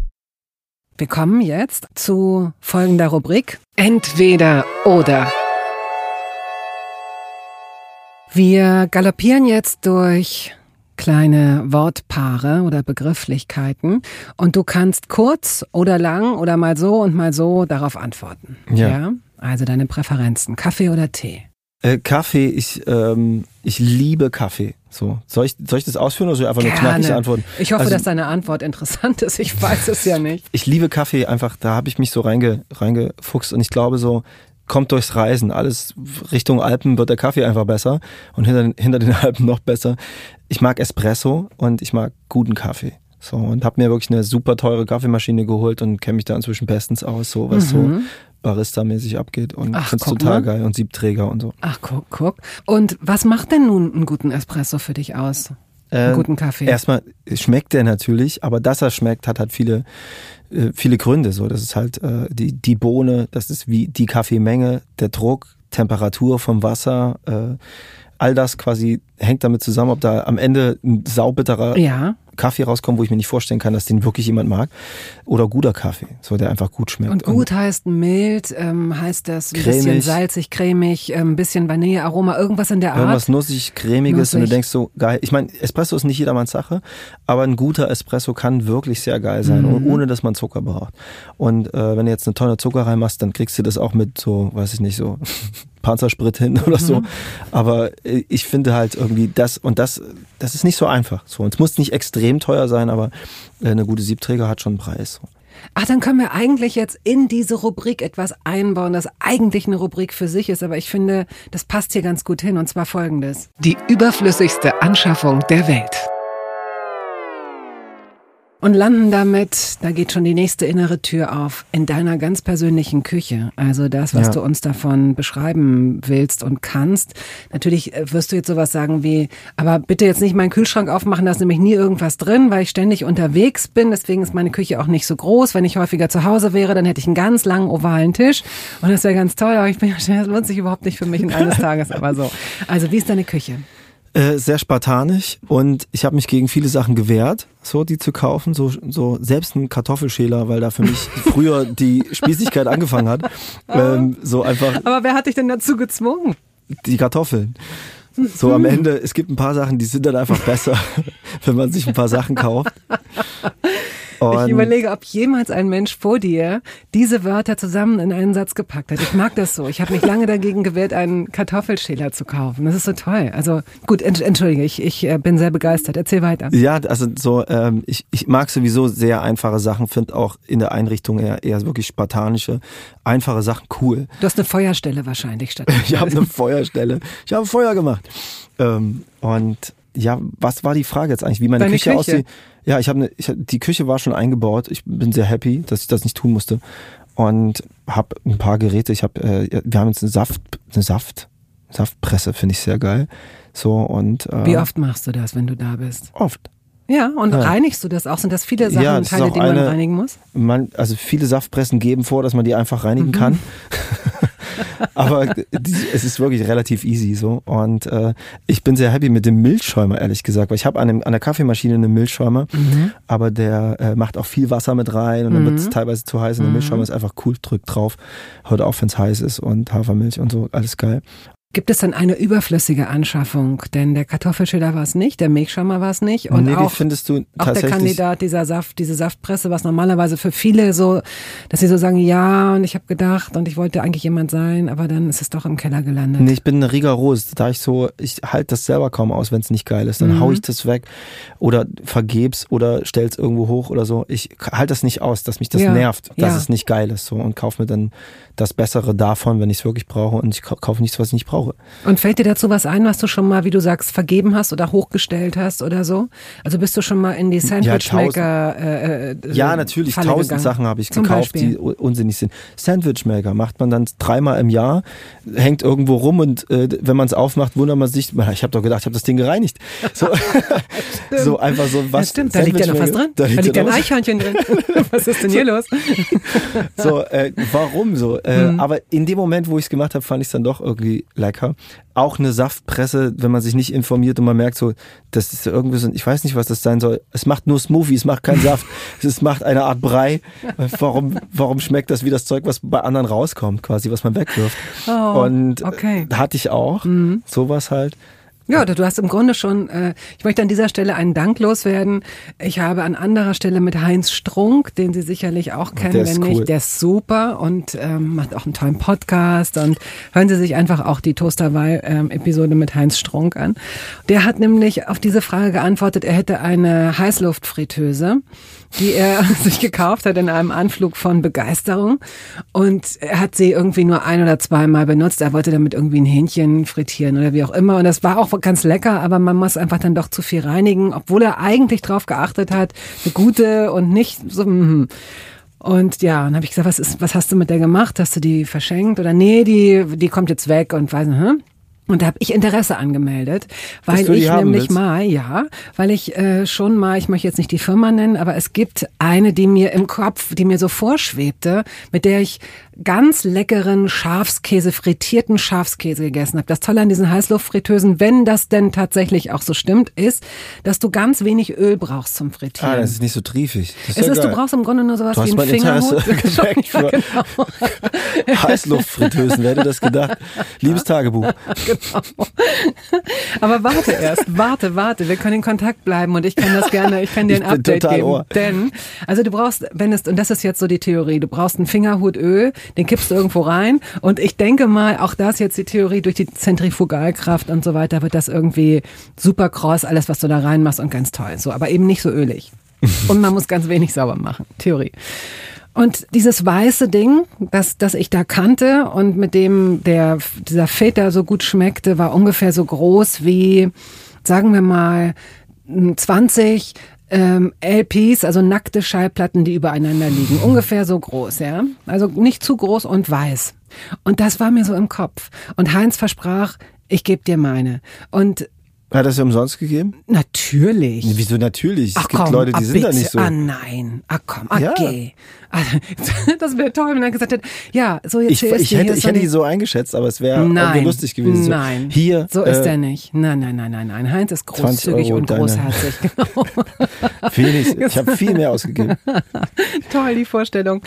Wir kommen jetzt zu folgender Rubrik. Entweder oder. Wir galoppieren jetzt durch kleine Wortpaare oder Begrifflichkeiten und du kannst kurz oder lang oder mal so und mal so darauf antworten. Ja. ja? Also deine Präferenzen. Kaffee oder Tee? Äh, Kaffee, ich, ähm, ich liebe Kaffee. So, soll ich, soll ich das ausführen oder soll ich einfach Gerne. nur knackig antworten? Ich hoffe, also, dass deine Antwort interessant ist. Ich weiß es ja nicht. Ich liebe Kaffee einfach. Da habe ich mich so reinge, reingefuchst und ich glaube so, kommt durchs Reisen. Alles Richtung Alpen wird der Kaffee einfach besser und hinter, hinter den Alpen noch besser. Ich mag Espresso und ich mag guten Kaffee. So, und habe mir wirklich eine super teure Kaffeemaschine geholt und kenne mich da inzwischen bestens aus, so was mhm. so Barista-mäßig abgeht und finde total mal. geil und Siebträger und so. Ach, guck, guck. Und was macht denn nun einen guten Espresso für dich aus? Einen äh, guten Kaffee? Erstmal schmeckt der natürlich, aber dass er schmeckt, hat halt viele äh, viele Gründe. So, das ist halt äh, die, die Bohne, das ist wie die Kaffeemenge, der Druck, Temperatur vom Wasser, äh, all das quasi hängt damit zusammen, ob da am Ende ein saubitterer ja. Kaffee rauskommt, wo ich mir nicht vorstellen kann, dass den wirklich jemand mag. Oder guter Kaffee, so der einfach gut schmeckt. Und gut und heißt mild, ähm, heißt das ein cremig, bisschen salzig, cremig, ein ähm, bisschen Vanillearoma, irgendwas in der Art. Irgendwas nussig, cremiges nussig. und du denkst so, geil. Ich meine, Espresso ist nicht jedermanns Sache, aber ein guter Espresso kann wirklich sehr geil sein, mhm. ohne dass man Zucker braucht. Und äh, wenn du jetzt eine Tonne Zucker reinmachst, dann kriegst du das auch mit so, weiß ich nicht, so Panzersprit hin oder so. Mhm. Aber äh, ich finde halt irgendwie das und das, das ist nicht so einfach. So, und es muss nicht extrem teuer sein, aber äh, eine gute Siebträger hat schon einen Preis. Ach, dann können wir eigentlich jetzt in diese Rubrik etwas einbauen, das eigentlich eine Rubrik für sich ist, aber ich finde, das passt hier ganz gut hin, und zwar folgendes. Die überflüssigste Anschaffung der Welt und landen damit, da geht schon die nächste innere Tür auf, in deiner ganz persönlichen Küche. Also das, was ja. du uns davon beschreiben willst und kannst. Natürlich äh, wirst du jetzt sowas sagen wie, aber bitte jetzt nicht meinen Kühlschrank aufmachen, da ist nämlich nie irgendwas drin, weil ich ständig unterwegs bin. Deswegen ist meine Küche auch nicht so groß. Wenn ich häufiger zu Hause wäre, dann hätte ich einen ganz langen ovalen Tisch und das wäre ganz toll. Aber ich bin ja schnell, das lohnt sich überhaupt nicht für mich in eines Tages, aber so. Also wie ist deine Küche? Äh, sehr spartanisch und ich habe mich gegen viele Sachen gewehrt, so die zu kaufen, so so selbst ein Kartoffelschäler, weil da für mich früher die Spießigkeit angefangen hat. Ähm, so einfach. Aber wer hat dich denn dazu gezwungen? Die Kartoffeln. So am Ende, es gibt ein paar Sachen, die sind dann einfach besser, wenn man sich ein paar Sachen kauft. Und ich überlege, ob jemals ein Mensch vor dir diese Wörter zusammen in einen Satz gepackt hat. Ich mag das so. Ich habe mich lange dagegen gewehrt, einen Kartoffelschäler zu kaufen. Das ist so toll. Also gut, entschuldige, ich, ich äh, bin sehr begeistert. Erzähl weiter. Ja, also so, ähm, ich, ich mag sowieso sehr einfache Sachen, finde auch in der Einrichtung eher, eher wirklich spartanische, einfache Sachen cool. Du hast eine Feuerstelle wahrscheinlich statt. ich habe eine Feuerstelle. Ich habe Feuer gemacht. Ähm, und ja, was war die Frage jetzt eigentlich, wie meine Küche, Küche, aussieht? Ja, ich habe ne, ich, die Küche war schon eingebaut. Ich bin sehr happy, dass ich das nicht tun musste und habe ein paar Geräte. Ich habe, äh, wir haben jetzt eine Saft, eine Saft, Saftpresse, finde ich sehr geil. So und äh, wie oft machst du das, wenn du da bist? Oft. Ja, und ja. reinigst du das auch? Sind das viele Sachen ja, das Teile, die man eine, reinigen muss? Man, also viele Saftpressen geben vor, dass man die einfach reinigen mhm. kann. Aber es ist wirklich relativ easy so. Und äh, ich bin sehr happy mit dem Milchschäumer, ehrlich gesagt. Weil ich habe an, an der Kaffeemaschine einen Milchschäumer, mhm. aber der äh, macht auch viel Wasser mit rein und dann mhm. wird es teilweise zu heiß und der mhm. Milchschäumer ist einfach cool, drückt drauf. Hört auf, wenn es heiß ist und Hafermilch und so, alles geil. Gibt es dann eine überflüssige Anschaffung? Denn der Kartoffelschäler war es nicht, der Milchschammer war es nicht und nee, auch, findest du auch der Kandidat dieser Saft, diese Saftpresse, was normalerweise für viele so, dass sie so sagen, ja und ich habe gedacht und ich wollte eigentlich jemand sein, aber dann ist es doch im Keller gelandet. Nee, ich bin rigoros, da ich so, ich halte das selber kaum aus, wenn es nicht geil ist. Dann mhm. hau ich das weg oder vergeb's oder stell's irgendwo hoch oder so. Ich halte das nicht aus, dass mich das ja. nervt, dass ja. es nicht geil ist so und kauf mir dann das Bessere davon, wenn ich es wirklich brauche und ich kaufe nichts, was ich nicht brauche. Und fällt dir dazu was ein, was du schon mal, wie du sagst, vergeben hast oder hochgestellt hast oder so? Also bist du schon mal in die Sandwichmaker ja, äh, äh, ja natürlich, Falle tausend gegangen. Sachen habe ich Zum gekauft, Beispiel? die unsinnig sind. Sandwichmaker macht man dann dreimal im Jahr, hängt irgendwo rum und äh, wenn man es aufmacht, wundert man sich, ich habe doch gedacht, ich habe das Ding gereinigt. So, so einfach so was. Ja, stimmt, da liegt ja noch was drin. Da liegt, da liegt ja ein Eichhörnchen drin. was ist denn hier los? so, äh, warum so? Äh, mhm. Aber in dem Moment, wo ich es gemacht habe, fand ich es dann doch irgendwie lecker. Auch eine Saftpresse, wenn man sich nicht informiert und man merkt so, das ist irgendwie so, ich weiß nicht, was das sein soll. Es macht nur Smoothie, es macht keinen Saft. es macht eine Art Brei. Warum, warum schmeckt das wie das Zeug, was bei anderen rauskommt, quasi, was man wegwirft? Oh, und okay. hatte ich auch. Mhm. Sowas halt. Ja, du hast im Grunde schon, äh, ich möchte an dieser Stelle einen Dank loswerden. Ich habe an anderer Stelle mit Heinz Strunk, den Sie sicherlich auch kennen, der wenn cool. nicht, der ist super und ähm, macht auch einen tollen Podcast und hören Sie sich einfach auch die Toasterweih-Episode ähm, mit Heinz Strunk an. Der hat nämlich auf diese Frage geantwortet, er hätte eine Heißluftfritteuse die er sich gekauft hat in einem Anflug von Begeisterung. Und er hat sie irgendwie nur ein oder zweimal benutzt. Er wollte damit irgendwie ein Hähnchen frittieren oder wie auch immer. Und das war auch ganz lecker, aber man muss einfach dann doch zu viel reinigen, obwohl er eigentlich drauf geachtet hat, eine gute und nicht so. Mm. Und ja, dann habe ich gesagt, was ist, was hast du mit der gemacht? Hast du die verschenkt oder nee, die die kommt jetzt weg und weiß nicht, hm? Und da habe ich Interesse angemeldet, weil ich nämlich willst? mal, ja, weil ich äh, schon mal, ich möchte jetzt nicht die Firma nennen, aber es gibt eine, die mir im Kopf, die mir so vorschwebte, mit der ich ganz leckeren Schafskäse, frittierten Schafskäse gegessen habe. Das Tolle an diesen Heißluftfritteusen, wenn das denn tatsächlich auch so stimmt, ist, dass du ganz wenig Öl brauchst zum Frittieren. Ah, das ist nicht so triefig. Ist es ist, du brauchst im Grunde nur sowas wie einen Fingerhut. ja, genau. Heißluftfritteusen, wer hätte das gedacht? Liebes Tagebuch. Genau. Aber warte erst, warte, warte, wir können in Kontakt bleiben und ich kann das gerne, ich kann dir ein Update geben. Ohr. Denn, also du brauchst, wenn es, und das ist jetzt so die Theorie, du brauchst einen Fingerhut Öl, den kippst du irgendwo rein. Und ich denke mal, auch das jetzt die Theorie durch die Zentrifugalkraft und so weiter, wird das irgendwie super kross, alles, was du da reinmachst und ganz toll. So, aber eben nicht so ölig. Und man muss ganz wenig sauber machen. Theorie. Und dieses weiße Ding, das, das ich da kannte und mit dem der, dieser Feta so gut schmeckte, war ungefähr so groß wie, sagen wir mal, 20 ähm, LPs, also nackte Schallplatten, die übereinander liegen. Ungefähr so groß, ja. Also nicht zu groß und weiß. Und das war mir so im Kopf. Und Heinz versprach, ich gebe dir meine. Und Hat er es umsonst gegeben? Natürlich. Wieso natürlich? Ach es gibt komm, Leute, die ah, sind bitte. da nicht so. Ah nein, ach komm, okay. Ja. Also, das wäre toll, wenn er gesagt hätte, ja, so jetzt Ich, hier ich hätte, hier ich hätte die- so eingeschätzt, aber es wäre irgendwie lustig gewesen. So, nein, Hier, so ist äh, er nicht. Nein, nein, nein, nein, nein. Heinz ist 20 großzügig und deine- großherzig. Genau. Wenig. Ich habe viel mehr ausgegeben. Toll, die Vorstellung.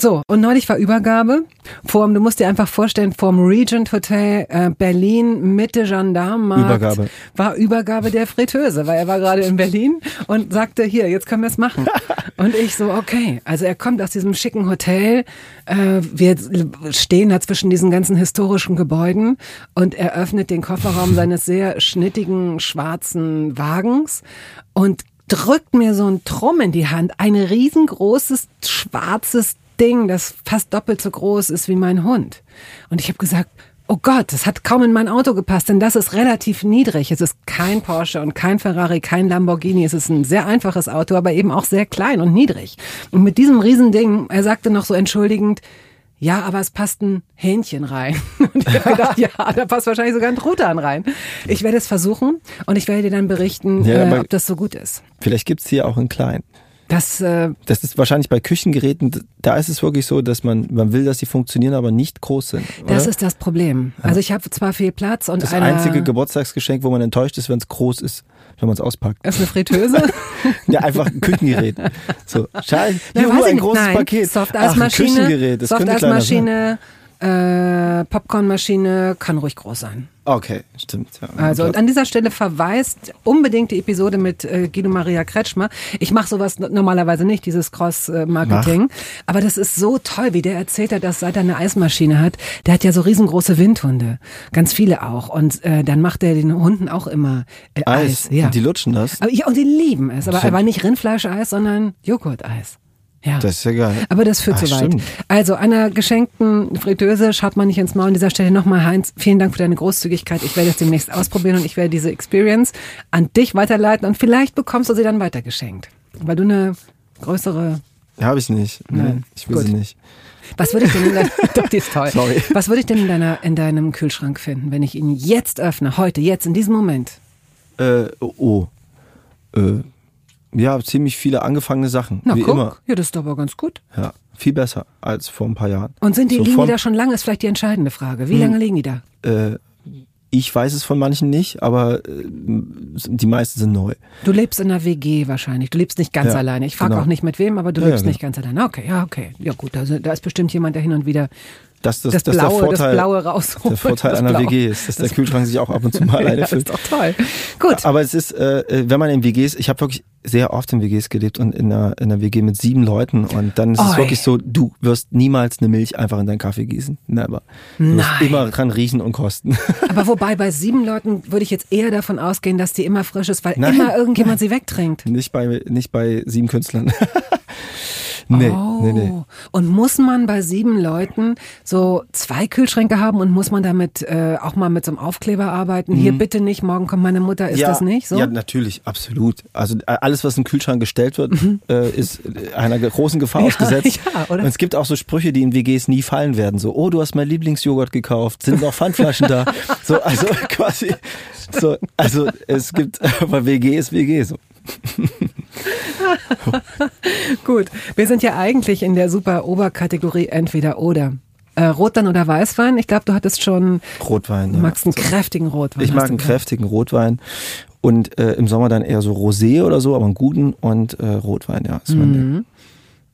So, und neulich war Übergabe. Vorm, du musst dir einfach vorstellen, vorm Regent Hotel äh, Berlin, Mitte Gendarmenmarkt. Übergabe. War Übergabe der Fritteuse, weil er war gerade in Berlin und sagte, hier, jetzt können wir es machen. und ich so, okay. Also er kommt aus diesem schicken Hotel. Äh, wir stehen da zwischen diesen ganzen historischen Gebäuden und er öffnet den Kofferraum seines sehr schnittigen schwarzen Wagens und drückt mir so ein Trumm in die Hand. Ein riesengroßes, schwarzes Ding, das fast doppelt so groß ist wie mein Hund. Und ich habe gesagt, oh Gott, das hat kaum in mein Auto gepasst, denn das ist relativ niedrig. Es ist kein Porsche und kein Ferrari, kein Lamborghini. Es ist ein sehr einfaches Auto, aber eben auch sehr klein und niedrig. Und mit diesem Riesending, er sagte noch so entschuldigend, ja, aber es passt ein Hähnchen rein. Und ich habe gedacht, ja, da passt wahrscheinlich sogar ein Truthahn rein. Ich werde es versuchen und ich werde dir dann berichten, Ja, äh, ob das so gut ist. Vielleicht gibt's hier auch in klein. Das, äh, Das ist wahrscheinlich bei Küchengeräten, da ist es wirklich so, dass man, man will, dass sie funktionieren, aber nicht groß sind. Oder? das ist das Problem. Also ich habe zwar viel Platz und das einzige Geburtstagsgeschenk, wo man enttäuscht ist, wenn es groß ist, wenn man es auspackt. ist eine Fritteuse. Ja, einfach ein Küchengerät. So. Na, Juhu, ein großes Nein, Paket. Softeismaschine, Küchengerät, das. Softeismaschine, äh, Popcornmaschine kann ruhig groß sein. Okay, stimmt. Ja, Also und an dieser Stelle verweist unbedingt die Episode mit äh, Guido Maria Kretschmer. Ich mache sowas normalerweise nicht, dieses Cross-Marketing. Aber das ist so toll, wie der erzählt hat, dass seit er eine Eismaschine hat, der hat ja so riesengroße Windhunde. Ganz viele auch. Und äh, dann macht er den Hunden auch immer äh, Eis. Eis. Ja. Und die lutschen das. aber, ja, und die lieben es. Aber aber nicht Rindfleischeis, sondern Joghurteis. Ja. Das ist ja geil. Aber das führt zu weit. stimmt. Also einer geschenkten Fritteuse schaut man nicht ins Maul. An dieser Stelle nochmal, Heinz, vielen Dank für deine Großzügigkeit. Ich werde es demnächst ausprobieren und ich werde diese Experience an dich weiterleiten und vielleicht bekommst du sie dann weitergeschenkt. Weil du eine größere... Habe ich nicht. Nein. Ich will Gut. sie nicht. Was würde ich denn in deinem... Doch, die ist toll. Sorry. Was würde ich denn in, deiner, in deinem Kühlschrank finden, wenn ich ihn jetzt öffne, heute, jetzt, in diesem Moment? Äh, oh. Äh, ja, ziemlich viele angefangene Sachen. Na wie guck, immer. ja, das ist doch aber ganz gut. Ja, viel besser als vor ein paar Jahren. Und sind die, So liegen die da schon lange, ist vielleicht die entscheidende Frage. Wie lange liegen die da? Äh, ich weiß es von manchen nicht, aber äh, die meisten sind neu. Du lebst in einer WG wahrscheinlich. Du lebst nicht ganz Ja, alleine. Ich frage genau. auch nicht mit wem, aber du Ja, lebst ja, nicht ganz alleine. Okay, ja, okay. Ja gut, da, da ist bestimmt jemand, der hin und wieder Das, das, das, das ist der Blaue, Vorteil, das Blaue rausholt. der Vorteil Das einer Blaue. WG ist, dass der Kühlschrank sich auch ab und zu mal alleine ja, füllt. ist doch toll. Gut. Aber es ist, äh, äh, wenn man in WGs, ich habe wirklich sehr oft in WGs gelebt und in einer, in einer WG mit sieben Leuten und dann ist es Oi. wirklich so, du wirst niemals eine Milch einfach in deinen Kaffee gießen. Never. Du wirst Nein. immer dran riechen und kosten. Aber wobei bei sieben Leuten würde ich jetzt eher davon ausgehen, dass die immer frisch ist, weil Nein, immer irgendjemand sie wegtrinkt. nicht bei, nicht bei sieben Künstlern. nee, oh. nee, nee. Und muss man bei sieben Leuten so zwei Kühlschränke haben und muss man damit äh, auch mal mit so einem Aufkleber arbeiten? Hier bitte nicht, morgen kommt meine Mutter. Ist Mhm. ja, das nicht so? Ja, natürlich, absolut. Also äh, alles, was in den Kühlschrank gestellt wird, äh, ist äh, einer großen Gefahr Ja, ausgesetzt. ja, oder? Und es gibt auch so Sprüche, die in WGs nie fallen werden. So, oh, du hast mein Lieblingsjoghurt gekauft, sind noch Pfandflaschen da. So, also quasi, so, also es gibt, aber WG ist WG so. Gut, wir sind ja eigentlich in der super Oberkategorie entweder oder. Äh, Rotwein oder Weißwein? Ich glaube, du hattest schon, Rotwein. du ja. magst einen kräftigen Rotwein. Ich mag einen gesagt. kräftigen Rotwein und äh, im Sommer dann eher so Rosé oder so, aber einen guten und äh, Rotwein, ja. Ist mein Ding.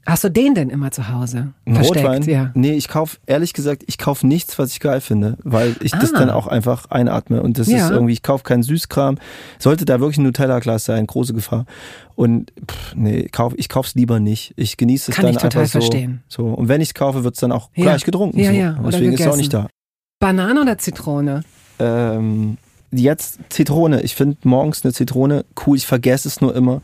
Hast du den denn immer zu Hause? Ein Versteckt, Rotwein? ja. Nee, ich kauf ehrlich gesagt, ich kauf nichts, was ich geil finde, weil ich das Ah. dann auch einfach einatme und das Ja. ist irgendwie, ich kauf keinen Süßkram. Sollte da wirklich ein Nutella-Glas sein, große Gefahr. Und pff, nee, kauf, ich kauf's lieber nicht. Ich genieße es Kann dann ich total einfach so. verstehen. So und wenn ich's kaufe, wird's dann auch Ja. gleich getrunken. Ja, so. ja, oder Deswegen ist es auch nicht gegessen. da. Banane oder Zitrone? Ähm, jetzt Zitrone. Ich finde morgens eine Zitrone cool. Ich vergesse es nur immer,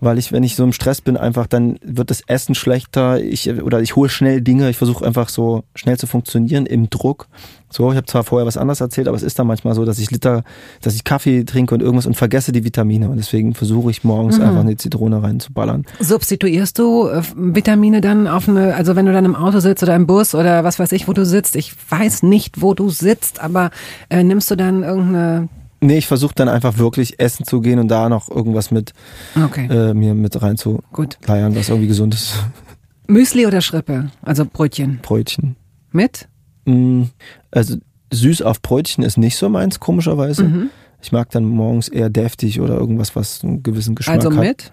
weil ich, wenn ich so im Stress bin, einfach dann wird das Essen schlechter. Ich oder ich hole schnell Dinge. Ich versuche einfach so schnell zu funktionieren im Druck. So, ich habe zwar vorher was anderes erzählt, aber es ist dann manchmal so, dass ich Liter, dass ich Kaffee trinke und irgendwas und vergesse die Vitamine. Und deswegen versuche ich morgens einfach eine Zitrone reinzuballern. Substituierst du äh, Vitamine dann auf eine, also wenn du dann im Auto sitzt oder im Bus oder was weiß ich, wo du sitzt? Ich weiß nicht, wo du sitzt, aber äh, nimmst du dann irgendeine Nee, ich versuche dann einfach wirklich essen zu gehen und da noch irgendwas mit okay. äh, mir mit rein zu Gut. leiern, was irgendwie gesund ist. Müsli oder Schrippe? Also Brötchen. Brötchen. Mit? Mm, Also süß auf Brötchen ist nicht so meins, komischerweise. Mhm. Ich mag dann morgens eher deftig oder irgendwas, was einen gewissen Geschmack Also hat. mit?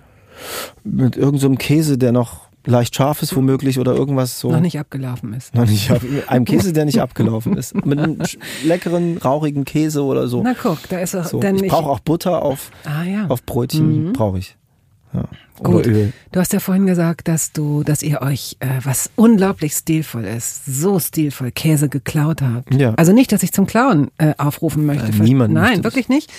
Mit irgendeinem so Käse, der noch leicht scharf ist womöglich oder irgendwas so. Noch nicht abgelaufen ist. Noch nicht ab, einem Käse, der nicht abgelaufen ist. Mit einem leckeren, rauchigen Käse oder so. Na guck, da ist er. so. Ich brauche auch Butter auf, Ah ja. auf Brötchen, Mhm. brauche ich. Ja. Gut. Du hast ja vorhin gesagt, dass du, dass ihr euch, äh, was unglaublich stilvoll ist, so stilvoll Käse geklaut habt. Ja. Also nicht, dass ich zum Klauen äh, aufrufen möchte. Äh, niemand Nein, wirklich nicht.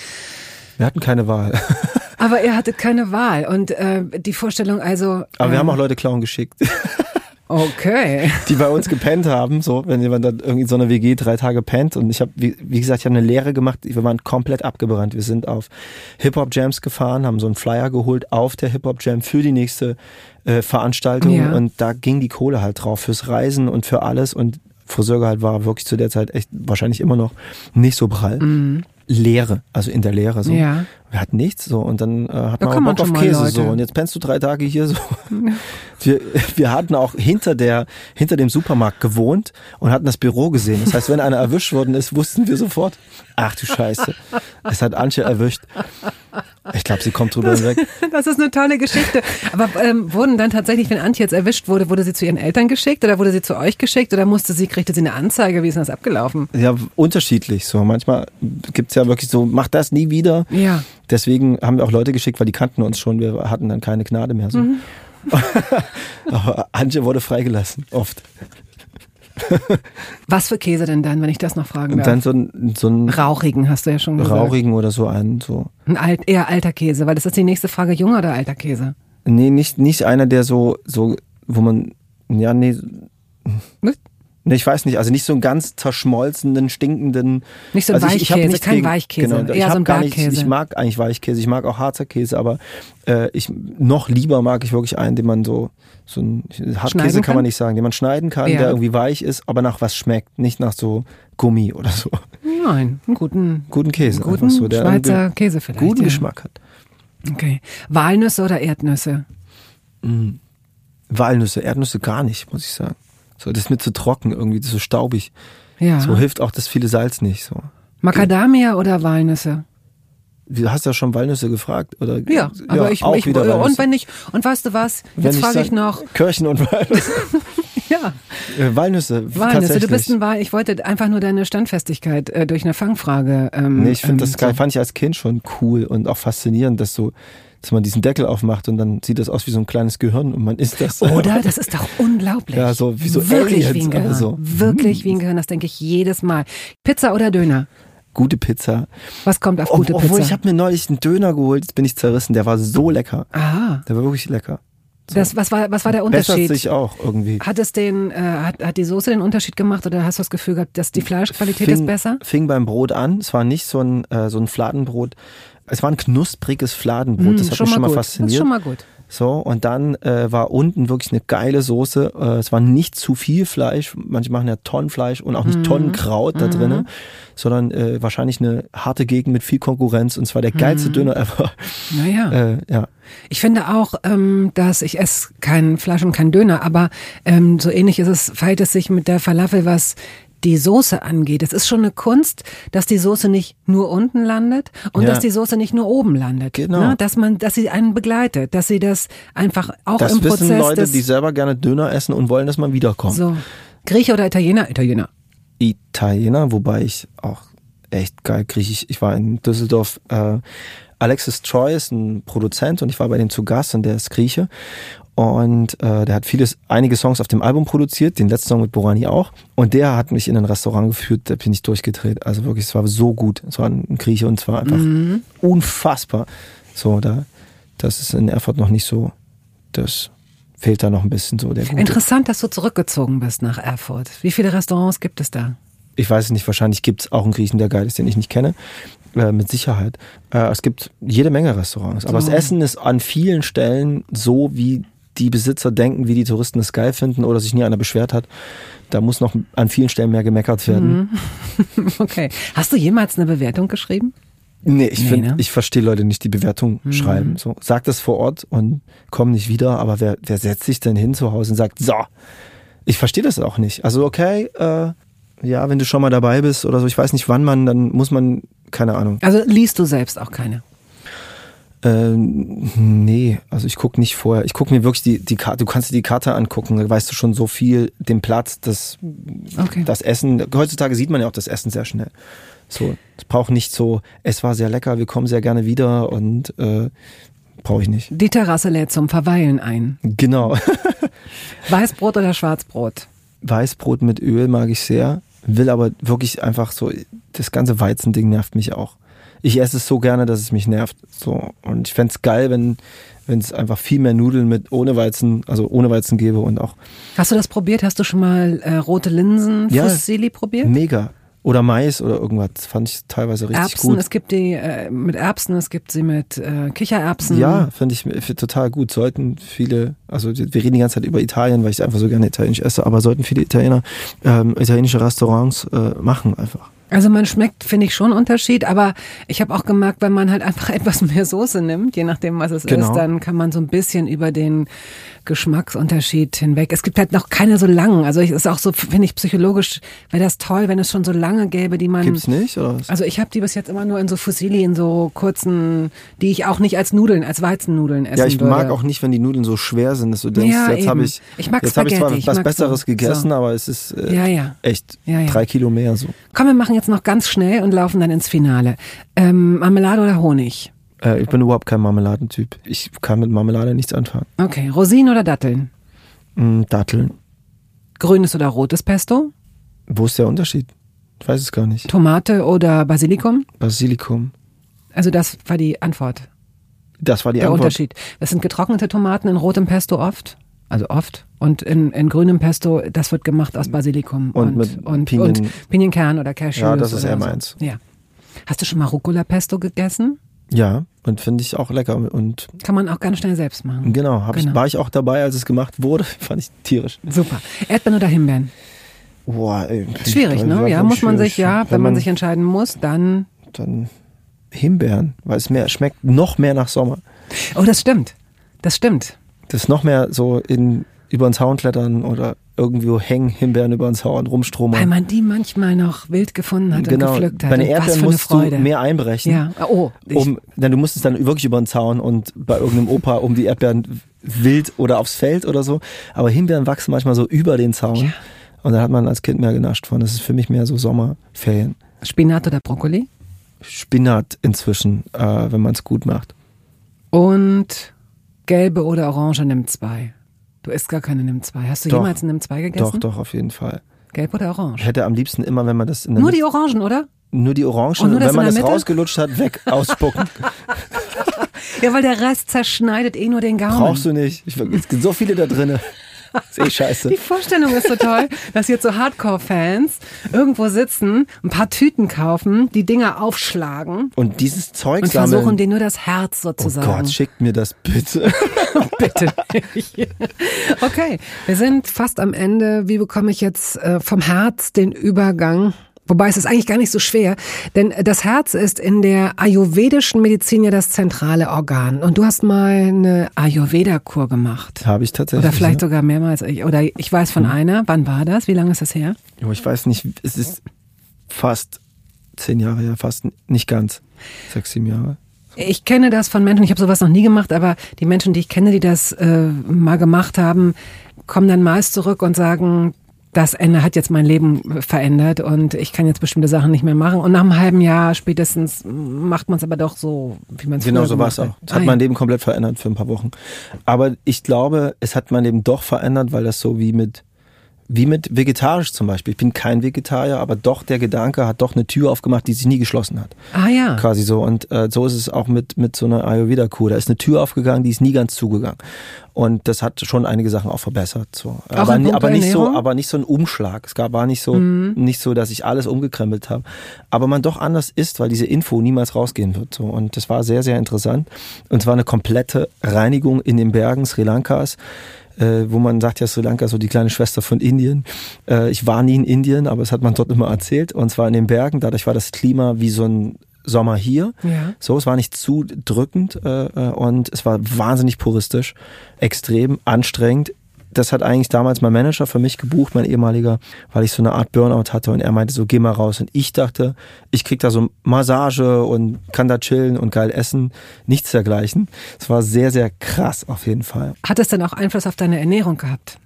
Wir hatten keine Wahl. Aber ihr hattet keine Wahl. Und äh, die Vorstellung also. Aber äh, wir haben auch Leute klauen geschickt, Okay. die bei uns gepennt haben. So, wenn jemand dann irgendwie in so einer WG drei Tage pennt. Und ich habe, wie, wie gesagt, ich habe eine Lehre gemacht. Wir waren komplett abgebrannt. Wir sind auf Hip-Hop-Jams gefahren, haben so einen Flyer geholt auf der Hip-Hop-Jam für die nächste äh, Veranstaltung. Ja. Und da ging die Kohle halt drauf fürs Reisen und für alles. Und Friseurgehalt war wirklich zu der Zeit echt wahrscheinlich immer noch nicht so prall. Lehre, also in der Lehre so. Mhm. Ja. Wir hatten nichts so und dann äh, hat Da man man Bock auf Käse Leute. so und jetzt pennst du drei Tage hier so. Wir, wir hatten auch hinter der hinter dem Supermarkt gewohnt und hatten das Büro gesehen. Das heißt, wenn einer erwischt worden ist, wussten wir sofort. Ach du Scheiße, es hat Antje erwischt. Ich glaube, sie kommt drüber hinweg. Das ist eine tolle Geschichte. Aber ähm, wurden dann tatsächlich, wenn Antje jetzt erwischt wurde, wurde sie zu ihren Eltern geschickt oder wurde sie zu euch geschickt oder musste sie, kriegte sie eine Anzeige? Wie ist denn das abgelaufen? Ja, unterschiedlich so. Manchmal gibt's ja wirklich so, mach das nie wieder. Ja. Deswegen haben wir auch Leute geschickt, weil die kannten uns schon. Wir hatten dann keine Gnade mehr. So. Mhm. Aber Antje wurde freigelassen, oft. Was für Käse denn dann, wenn ich das noch fragen darf? dann so ein, so ein Rauchigen, hast du ja schon gesagt. Raurigen oder so einen, so. Ein alt, eher alter Käse, weil das ist die nächste Frage, junger oder alter Käse? Nee, nicht, nicht einer, der so, so, wo man, ja, nee, Was? Ich weiß nicht, also nicht so einen ganz zerschmolzenen, stinkenden. Nicht so ein also ich, ich hab Weichkäse, nichts kein gegen- Weichkäse, Genau, ich eher so hab ein gar nicht, Bergkäse. ich mag eigentlich Weichkäse, ich mag auch harzer Käse, aber äh, ich noch lieber mag ich wirklich einen, den man so, so ein Hartkäse kann kann? man nicht sagen, den man schneiden kann, Ja. der irgendwie weich ist, aber nach was schmeckt, nicht nach so Gummi oder so. Nein, einen guten, Guten Käse, guten einfach so, der Schweizer Käse vielleicht. guten ja. Geschmack hat. Okay. Walnüsse oder Erdnüsse? Walnüsse, Erdnüsse gar nicht, muss ich sagen. So, das ist mir zu trocken irgendwie, das ist so staubig. Ja. So hilft auch das viele Salz nicht. So. Macadamia oder Walnüsse? Du hast ja schon Walnüsse gefragt, oder? Ja, aber ich, auch ich wieder und Walnüsse. wenn ich und weißt du was? Jetzt frage ich noch. Kirchen und Walnüsse. Ja, Äh, Walnüsse, Walnüsse. Du bist ein Wahl. Ich wollte einfach nur deine Standfestigkeit äh, durch eine Fangfrage. Ähm, Nee, ich finde ähm, das geil, fand ich als Kind schon cool und auch faszinierend, dass so, dass man diesen Deckel aufmacht und dann sieht das aus wie so ein kleines Gehirn und man isst das. Oder? Das ist doch unglaublich. Ja, so wie so Wirklich Aliens, wie ein Gehirn. aber so. Wirklich wie ein Gehirn, das denke ich jedes Mal. Pizza oder Döner? Gute Pizza. Was kommt auf Ob, gute obwohl, Pizza? ich habe mir neulich einen Döner geholt, jetzt bin ich zerrissen, der war so lecker. Aha. Der war wirklich lecker. Das, was, war, was war der Bessert Unterschied? sich auch irgendwie. Hat es den, äh, hat, hat die Soße den Unterschied gemacht oder hast du das Gefühl gehabt, dass die Fleischqualität ist besser? Fing beim Brot an. Es war nicht so ein, äh, so ein Fladenbrot. Es war ein knuspriges Fladenbrot. Hm, das hat mich schon mal gut. fasziniert. Das ist schon mal gut. So, und dann äh, war unten wirklich eine geile Soße. Äh, es war nicht zu viel Fleisch. Manche machen ja Tonnenfleisch und auch nicht Mhm. Tonnenkraut da drinnen, sondern äh, wahrscheinlich eine harte Gegend mit viel Konkurrenz. Und zwar der Mhm. geilste Döner ever. Naja. Äh, ja. Ich finde auch, ähm, dass ich esse kein Fleisch und kein Döner, aber ähm, so ähnlich ist es, verhält es sich mit der Falafel, was die Soße angeht. Es ist schon eine Kunst, dass die Soße nicht nur unten landet und Ja. dass die Soße nicht nur oben landet. Genau. Ne? Dass man, dass sie einen begleitet, dass sie das einfach auch Das im wissen Prozess Leute, des, die selber gerne Döner essen und wollen, dass man wiederkommt. so Grieche oder Italiener? Italiener. Italiener, wobei ich auch echt geil griechisch. Ich war in Düsseldorf. Äh, Alexis Troy ist ein Produzent und ich war bei dem zu Gast und der ist Grieche. Und äh, der hat vieles, einige Songs auf dem Album produziert, den letzten Song mit Borani auch. Und der hat mich in ein Restaurant geführt, da bin ich durchgedreht. Also wirklich, es war so gut. Es war ein Grieche und es war einfach unfassbar. So, da, das ist in Erfurt noch nicht so, das fehlt da noch ein bisschen so der gute. Interessant, dass du zurückgezogen bist nach Erfurt. Wie viele Restaurants gibt es da? ich weiß es nicht, wahrscheinlich gibt es auch einen Griechen, der geil ist, den ich nicht kenne. Äh, mit Sicherheit. Äh, es gibt jede Menge Restaurants. Aber So. das Essen ist an vielen Stellen so, wie die Besitzer denken, wie die Touristen es geil finden oder sich nie einer beschwert hat. Da muss noch an vielen Stellen mehr gemeckert werden. Okay. Hast du jemals eine Bewertung geschrieben? Nee, ich nee, finde, ne? ich verstehe Leute nicht, die Bewertung mhm. schreiben. So, sag das vor Ort und komm nicht wieder, aber wer, wer setzt sich denn hin zu Hause und sagt, so, ich verstehe das auch nicht. Also okay, äh, ja, wenn du schon mal dabei bist oder so, ich weiß nicht wann man, dann muss man, keine Ahnung. Also liest du selbst auch keine? Äh, nee, also ich gucke nicht vorher. Ich gucke mir wirklich die, die Karte, du kannst dir die Karte angucken, da weißt du schon so viel, den Platz, das, okay. das Essen. Heutzutage sieht man ja auch das Essen sehr schnell. So, es braucht nicht so, es war sehr lecker, wir kommen sehr gerne wieder und äh, brauche ich nicht. Die Terrasse lädt zum Verweilen ein. Genau. Weißbrot oder Schwarzbrot? Weißbrot mit Öl mag ich sehr, will aber wirklich einfach so, das ganze Weizending nervt mich auch ich esse es so gerne, dass es mich nervt. So. Und ich fände es geil, wenn wenn es einfach viel mehr Nudeln mit ohne Weizen, also ohne Weizen gäbe und auch. Hast du das probiert? Hast du schon mal äh, rote Linsen ja, Fusilli probiert? Mega. Oder Mais oder irgendwas. Fand ich teilweise richtig Erbsen, gut. Es gibt die äh, mit Erbsen, es gibt sie mit äh, Kichererbsen. Ja, finde ich find total gut. Sollten viele, also wir reden die ganze Zeit über Italien, weil ich einfach so gerne italienisch esse, aber sollten viele Italiener ähm, italienische Restaurants äh, machen einfach. Also man schmeckt, finde ich, schon Unterschied, aber ich habe auch gemerkt, wenn man halt einfach etwas mehr Soße nimmt, je nachdem, was es genau. ist, dann kann man so ein bisschen über den Geschmacksunterschied hinweg. Es gibt halt noch keine so langen. Also es ist auch so, finde ich, psychologisch wäre das toll, wenn es schon so lange gäbe, die man. Gibt's nicht, oder was? Also ich habe die bis jetzt immer nur in so Fusilli, in so kurzen, die ich auch nicht als Nudeln, als Weizennudeln essen Ja, ich würde. mag auch nicht, wenn die Nudeln so schwer sind, dass du denkst, ja, jetzt habe ich, ich mag jetzt habe ich zwar was Besseres so. gegessen, so. aber es ist äh, ja, ja. echt drei Kilo mehr so. Komm, wir machen jetzt noch ganz schnell und laufen dann ins Finale. Ähm, Marmelade oder Honig? Äh, ich bin überhaupt kein Marmeladentyp. Ich kann mit Marmelade nichts anfangen. Okay, Rosinen oder Datteln? Mm, Datteln. Grünes oder rotes Pesto? Wo ist der Unterschied? Ich weiß es gar nicht. Tomate oder Basilikum? Basilikum. Also das war die Antwort. Das war die der Antwort. Unterschied. Das sind getrocknete Tomaten in rotem Pesto oft. Also oft. Und in, in grünem Pesto, das wird gemacht aus Basilikum und, und, und, Pinien. und Pinienkern oder Cashews. Ja, das ist eher so. meins. Ja. Hast du schon mal Rucola-Pesto gegessen? Ja, und finde ich auch lecker und kann man auch ganz schnell selbst machen. Genau, genau. Ich, war ich auch dabei, als es gemacht wurde, fand ich tierisch. Super. Erdbeeren oder Himbeeren? Boah, ey, schwierig, ne? Ja, muss man sich ja, wenn, wenn man, man, sich entscheiden muss, dann dann Himbeeren, weil es mehr schmeckt noch mehr nach Sommer. Oh, das stimmt. Das stimmt. Das ist noch mehr so in über den Zaun klettern oder irgendwo hängen Himbeeren über den Zaun rumstromern. Weil man die manchmal noch wild gefunden hat genau. und gepflückt hat. Bei den Erdbeeren musst du mehr einbrechen. Ja. Oh, um, denn du musst es dann wirklich über den Zaun und bei irgendeinem Opa um die Erdbeeren wild oder aufs Feld oder so. Aber Himbeeren wachsen manchmal so über den Zaun. Ja. Und da hat man als Kind mehr genascht von. Das ist für mich mehr so Sommerferien. Spinat oder Brokkoli? Spinat inzwischen, äh, wenn man es gut macht. Und gelbe oder orange nimmt zwei. Du isst gar keine NIM 2. Hast du doch, jemals NIM 2 gegessen? Doch, doch, auf jeden Fall. Gelb oder orange? Ich hätte am liebsten immer, wenn man das in der Nur die Orangen, oder? Nur die Orangen, nur wenn man das rausgelutscht hat, weg, ausspucken. ja, weil der Rest zerschneidet eh nur den Gaumen. Brauchst du nicht. Ich, es gibt so viele da drinnen. ist eh scheiße. Die Vorstellung ist so toll, dass jetzt so Hardcore-Fans irgendwo sitzen, ein paar Tüten kaufen, die Dinger aufschlagen. Und dieses Zeug und sammeln. versuchen denen nur das Herz sozusagen. Oh Gott, schickt mir das bitte. bitte nicht. Okay, wir sind fast am Ende. Wie bekomme ich jetzt äh, vom Herz den Übergang Wobei es ist eigentlich gar nicht so schwer, denn das Herz ist in der ayurvedischen Medizin ja das zentrale Organ. Und du hast mal eine Ayurveda-Kur gemacht. Habe ich tatsächlich. Oder vielleicht ja. sogar mehrmals. Oder ich weiß von hm. einer. Wann war das? Wie lange ist das her? Ich weiß nicht. Es ist fast zehn Jahre her, fast nicht ganz. Sechs, sieben Jahre. Ich kenne das von Menschen, ich habe sowas noch nie gemacht, aber die Menschen, die ich kenne, die das äh, mal gemacht haben, kommen dann meist zurück und sagen, das Ende hat jetzt mein Leben verändert und ich kann jetzt bestimmte Sachen nicht mehr machen. Und nach einem halben Jahr spätestens macht man es aber doch so, wie man es Genau so war es auch. Es hat ah, mein Leben komplett verändert für ein paar Wochen. Aber ich glaube, es hat mein Leben doch verändert, weil das so wie mit wie mit vegetarisch zum Beispiel. Ich bin kein Vegetarier, aber doch der Gedanke hat doch eine Tür aufgemacht, die sich nie geschlossen hat. Ah ja. Quasi so. Und äh, so ist es auch mit, mit so einer Ayurveda-Kur. Da ist eine Tür aufgegangen, die ist nie ganz zugegangen. Und das hat schon einige Sachen auch verbessert. So. Auch aber, aber nicht so, aber nicht so ein Umschlag. Es gab, war nicht so, mhm. nicht so, dass ich alles umgekrempelt habe. Aber man doch anders ist, weil diese Info niemals rausgehen wird. So. Und das war sehr, sehr interessant. Und zwar eine komplette Reinigung in den Bergen Sri Lankas äh, wo man sagt ja Sri Lanka so die kleine Schwester von Indien. Äh, ich war nie in Indien, aber es hat man dort immer erzählt und zwar in den Bergen. Dadurch war das Klima wie so ein Sommer hier. Ja. So, es war nicht zu drückend äh, äh und es war wahnsinnig puristisch, extrem anstrengend das hat eigentlich damals mein Manager für mich gebucht, mein ehemaliger, weil ich so eine Art Burnout hatte und er meinte so, geh mal raus. Und ich dachte, ich krieg da so Massage und kann da chillen und geil essen. Nichts dergleichen. Es war sehr, sehr krass auf jeden Fall. Hat es denn auch Einfluss auf deine Ernährung gehabt?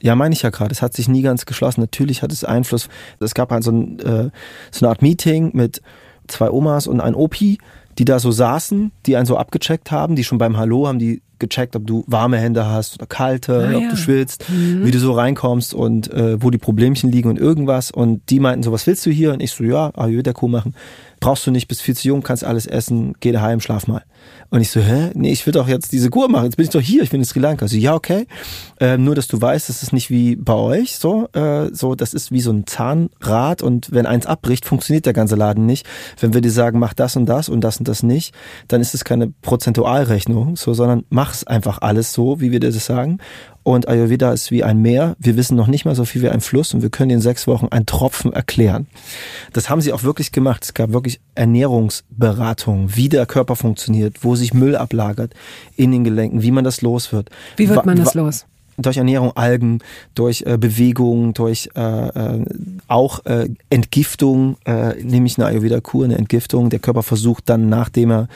Ja, meine ich ja gerade. Es hat sich nie ganz geschlossen. Natürlich hat es Einfluss. Es gab halt so, ein, äh, so eine Art Meeting mit zwei Omas und ein Opi, die da so saßen, die einen so abgecheckt haben, die schon beim Hallo haben die gecheckt, ob du warme Hände hast oder kalte, ah, ob ja. du schwitzt, mhm. wie du so reinkommst und äh, wo die Problemchen liegen und irgendwas. Und die meinten so, was willst du hier? Und ich so, ja, Ayurveda-Kuh machen. Brauchst du nicht, bist viel zu jung, kannst alles essen, geh daheim, schlaf mal. Und ich so, hä? Nee, ich will doch jetzt diese Kur machen. Jetzt bin ich doch hier, ich bin in Sri Lanka. So, ja, okay. Äh, nur, dass du weißt, das ist nicht wie bei euch so. Äh, so, das ist wie so ein Zahnrad und wenn eins abbricht, funktioniert der ganze Laden nicht. Wenn wir dir sagen, mach das und das und das und das nicht, dann ist es keine Prozentualrechnung, so, sondern mach's einfach alles so, wie wir dir das sagen. Und Ayurveda ist wie ein Meer. Wir wissen noch nicht mal so viel wie ein Fluss und wir können in sechs Wochen einen Tropfen erklären. Das haben sie auch wirklich gemacht. Es gab wirklich Ernährungsberatung, wie der Körper funktioniert, wo sich Müll ablagert in den Gelenken, wie man das los wird. Wie wird man das los? Durch Ernährung, Algen, durch äh, Bewegung, durch äh, äh, auch äh, Entgiftung, äh, nämlich eine Ayurveda-Kur, eine Entgiftung. Der Körper versucht dann, nachdem er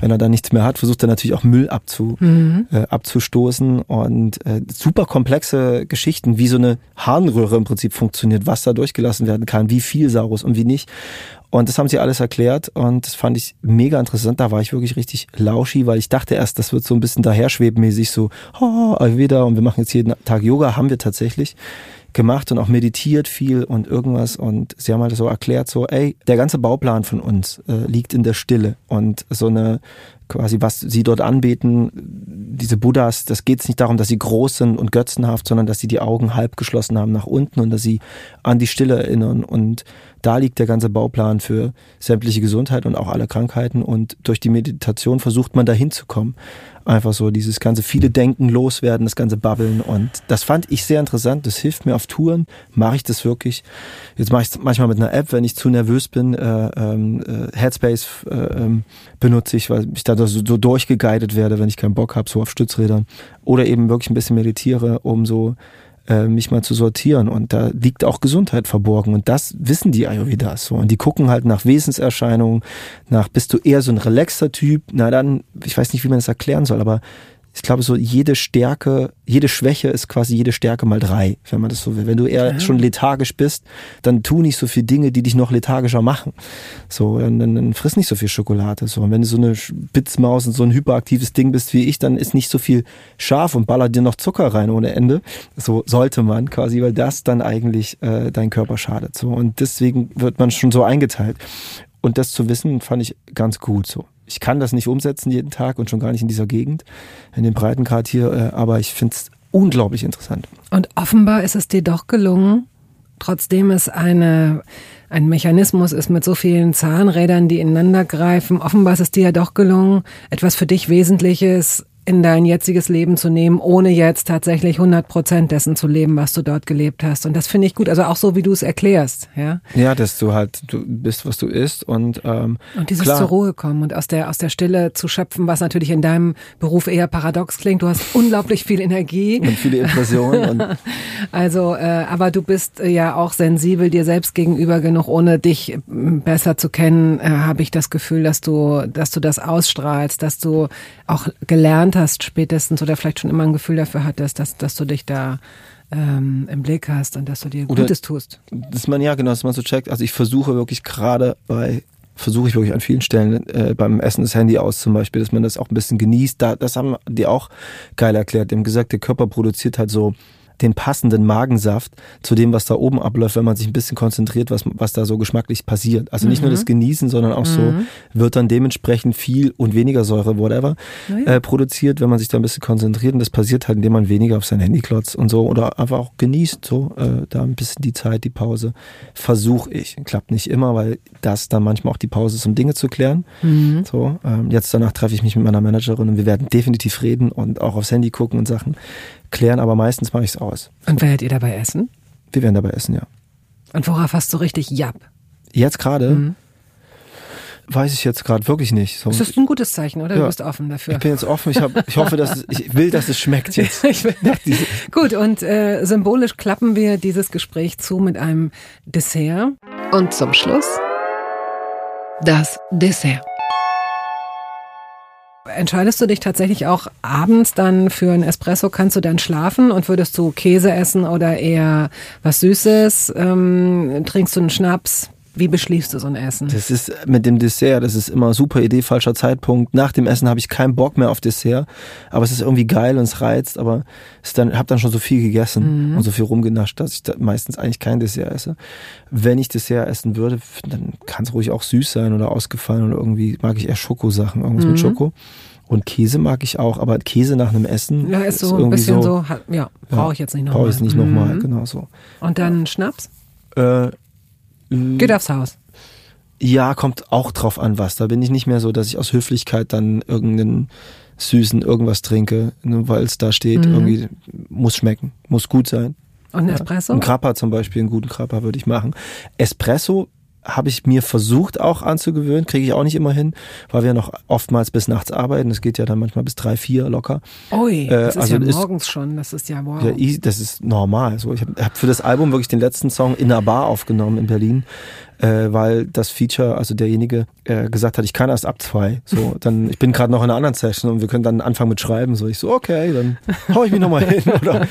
wenn er dann nichts mehr hat, versucht er natürlich auch Müll abzu, mhm. äh, abzustoßen und äh, super komplexe Geschichten, wie so eine Harnröhre im Prinzip funktioniert, was da durchgelassen werden kann, wie viel Saurus und wie nicht. Und das haben sie alles erklärt und das fand ich mega interessant. Da war ich wirklich richtig lauschi, weil ich dachte erst, das wird so ein bisschen daherschwebmäßig so, oh, wieder und wir machen jetzt jeden Tag Yoga, haben wir tatsächlich gemacht und auch meditiert viel und irgendwas. Und sie haben halt so erklärt so, ey, der ganze Bauplan von uns äh, liegt in der Stille. Und so eine quasi, was sie dort anbeten, diese Buddhas, das geht es nicht darum, dass sie groß sind und götzenhaft, sondern dass sie die Augen halb geschlossen haben nach unten und dass sie an die Stille erinnern. Und da liegt der ganze Bauplan für sämtliche Gesundheit und auch alle Krankheiten und durch die Meditation versucht man da hinzukommen. Einfach so dieses ganze viele Denken loswerden, das ganze Babbeln und das fand ich sehr interessant. Das hilft mir auf Touren. Mache ich das wirklich? Jetzt mache ich es manchmal mit einer App, wenn ich zu nervös bin. Äh, ähm, äh, Headspace äh, ähm, benutze ich, weil ich da so, so durchgeguidet werde, wenn ich keinen Bock habe, so auf Stützrädern. Oder eben wirklich ein bisschen meditiere, um so äh, mich mal zu sortieren. Und da liegt auch Gesundheit verborgen. Und das wissen die Ayurvedas so. Und die gucken halt nach Wesenserscheinungen, nach, bist du eher so ein relaxter Typ? Na dann, ich weiß nicht, wie man das erklären soll, aber ich glaube, so jede Stärke, jede Schwäche ist quasi jede Stärke mal drei, wenn man das so will. Wenn du eher ja. schon lethargisch bist, dann tu nicht so viel Dinge, die dich noch lethargischer machen. So, dann, dann, dann friss nicht so viel Schokolade. So, und wenn du so eine Spitzmaus und so ein hyperaktives Ding bist wie ich, dann ist nicht so viel scharf und baller dir noch Zucker rein ohne Ende. So sollte man quasi, weil das dann eigentlich äh, dein Körper schadet. So, und deswegen wird man schon so eingeteilt. Und das zu wissen, fand ich ganz gut so ich kann das nicht umsetzen jeden Tag und schon gar nicht in dieser Gegend, in dem Breitengrad hier, äh, aber ich finde es unglaublich interessant. Und offenbar ist es dir doch gelungen, trotzdem es eine, ein Mechanismus ist mit so vielen Zahnrädern, die ineinander greifen, offenbar ist es dir ja doch gelungen, etwas für dich Wesentliches in dein jetziges Leben zu nehmen, ohne jetzt tatsächlich 100 Prozent dessen zu leben, was du dort gelebt hast. Und das finde ich gut. Also auch so, wie du es erklärst, ja. Ja, dass du halt, du bist, was du isst und, ähm, Und dieses klar. zur Ruhe kommen und aus der, aus der Stille zu schöpfen, was natürlich in deinem Beruf eher paradox klingt. Du hast unglaublich viel Energie. Und viele Impressionen. also, äh, aber du bist äh, ja auch sensibel dir selbst gegenüber genug, ohne dich äh, besser zu kennen, äh, habe ich das Gefühl, dass du, dass du das ausstrahlst, dass du auch gelernt hast spätestens oder vielleicht schon immer ein Gefühl dafür hattest, dass, dass du dich da ähm, im Blick hast und dass du dir oder Gutes tust. Dass man ja genau, dass man so checkt. Also ich versuche wirklich gerade bei versuche ich wirklich an vielen Stellen äh, beim Essen das Handy aus zum Beispiel, dass man das auch ein bisschen genießt. Da, das haben die auch geil erklärt. Die haben gesagt, der Körper produziert halt so den passenden Magensaft zu dem, was da oben abläuft, wenn man sich ein bisschen konzentriert, was, was da so geschmacklich passiert. Also nicht mhm. nur das Genießen, sondern auch mhm. so wird dann dementsprechend viel und weniger Säure, whatever, ja. äh, produziert, wenn man sich da ein bisschen konzentriert. Und das passiert halt, indem man weniger auf sein Handy klotzt und so oder einfach auch genießt, so äh, da ein bisschen die Zeit, die Pause. Versuche ich. Klappt nicht immer, weil das dann manchmal auch die Pause ist, um Dinge zu klären. Mhm. So, ähm, jetzt danach treffe ich mich mit meiner Managerin und wir werden definitiv reden und auch aufs Handy gucken und Sachen klären, aber meistens mache ich es aus. Und werdet ihr dabei essen? Wir werden dabei essen, ja. Und worauf hast du richtig Japp? Jetzt gerade? Mhm. weiß ich jetzt gerade wirklich nicht. So. Das ist ein gutes Zeichen, oder? Ja. Du bist offen dafür. Ich bin jetzt offen. Ich, hab, ich hoffe, dass es, ich will, dass es schmeckt jetzt. Gut, und äh, symbolisch klappen wir dieses Gespräch zu mit einem Dessert. Und zum Schluss das Dessert. Entscheidest du dich tatsächlich auch abends dann für ein Espresso? Kannst du dann schlafen und würdest du Käse essen oder eher was Süßes? Ähm, trinkst du einen Schnaps? Wie beschließt du so ein Essen? Das ist mit dem Dessert, das ist immer super Idee, falscher Zeitpunkt. Nach dem Essen habe ich keinen Bock mehr auf Dessert, aber es ist irgendwie geil und es reizt, aber ich dann habe dann schon so viel gegessen mhm. und so viel rumgenascht, dass ich da meistens eigentlich kein Dessert esse. Wenn ich Dessert essen würde, dann kann es ruhig auch süß sein oder ausgefallen oder irgendwie mag ich eher Schokosachen, irgendwas mhm. mit Schoko. Und Käse mag ich auch, aber Käse nach einem Essen. Ja, ist so ist ein bisschen so, so ja, brauche ich jetzt nicht nochmal. Brauche ich nicht mhm. nochmal, genau so. Und dann Schnaps? Äh, Geht aufs Haus. Ja, kommt auch drauf an, was. Da bin ich nicht mehr so, dass ich aus Höflichkeit dann irgendeinen süßen irgendwas trinke, nur weil es da steht. Mhm. Irgendwie muss schmecken, muss gut sein. Und ein Espresso? Ein Krapper zum Beispiel, einen guten Krapper würde ich machen. Espresso habe ich mir versucht auch anzugewöhnen, kriege ich auch nicht immer hin, weil wir noch oftmals bis nachts arbeiten. Das geht ja dann manchmal bis drei, vier locker. Ui, äh, das ist also ja morgens ist, schon, das ist ja wow. Ja, das ist normal. So, ich habe hab für das Album wirklich den letzten Song in einer Bar aufgenommen in Berlin, äh, weil das Feature, also derjenige, äh, gesagt hat, ich kann erst ab zwei. So, dann ich bin gerade noch in einer anderen Session und wir können dann anfangen mit Schreiben. So, ich so, okay, dann hau ich mich nochmal hin oder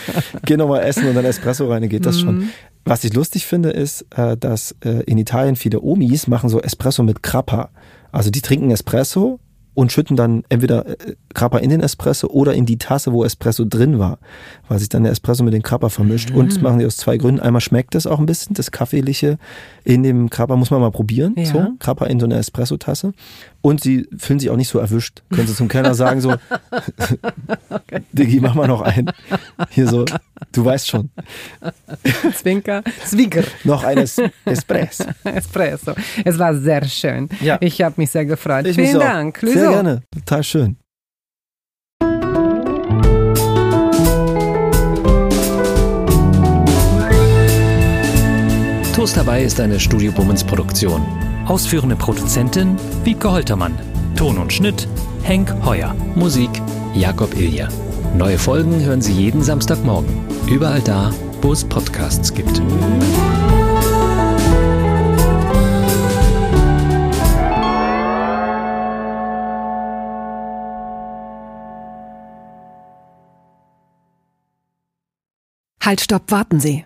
geh nochmal essen und dann Espresso rein, dann geht das schon. Was ich lustig finde, ist, äh, dass äh, in Italien viele Omis machen so Espresso mit Grappa. Also die trinken Espresso und schütten dann entweder Grappa in den Espresso oder in die Tasse, wo Espresso drin war, weil sich dann der Espresso mit dem Grappa vermischt. Mhm. Und das machen die aus zwei Gründen. Einmal schmeckt es auch ein bisschen, das Kaffeeliche in dem Grappa muss man mal probieren. Ja. So, Grappa in so einer Espresso-Tasse. Und sie fühlen sich auch nicht so erwischt. Können sie zum Kellner sagen so, okay. Diggi, mach mal noch einen. Hier so, du weißt schon. Zwinker, Zwinker. noch ein Espresso. Espresso. Es war sehr schön. Ja. Ich habe mich sehr gefreut. Ich Vielen Dank. Sehr Lüso. gerne. Total schön. Toast dabei ist eine Studio Bummens Produktion. Ausführende Produzentin Wiebke Holtermann. Ton und Schnitt Henk Heuer. Musik Jakob Ilja. Neue Folgen hören Sie jeden Samstagmorgen. Überall da, wo es Podcasts gibt. Halt, stopp, warten Sie.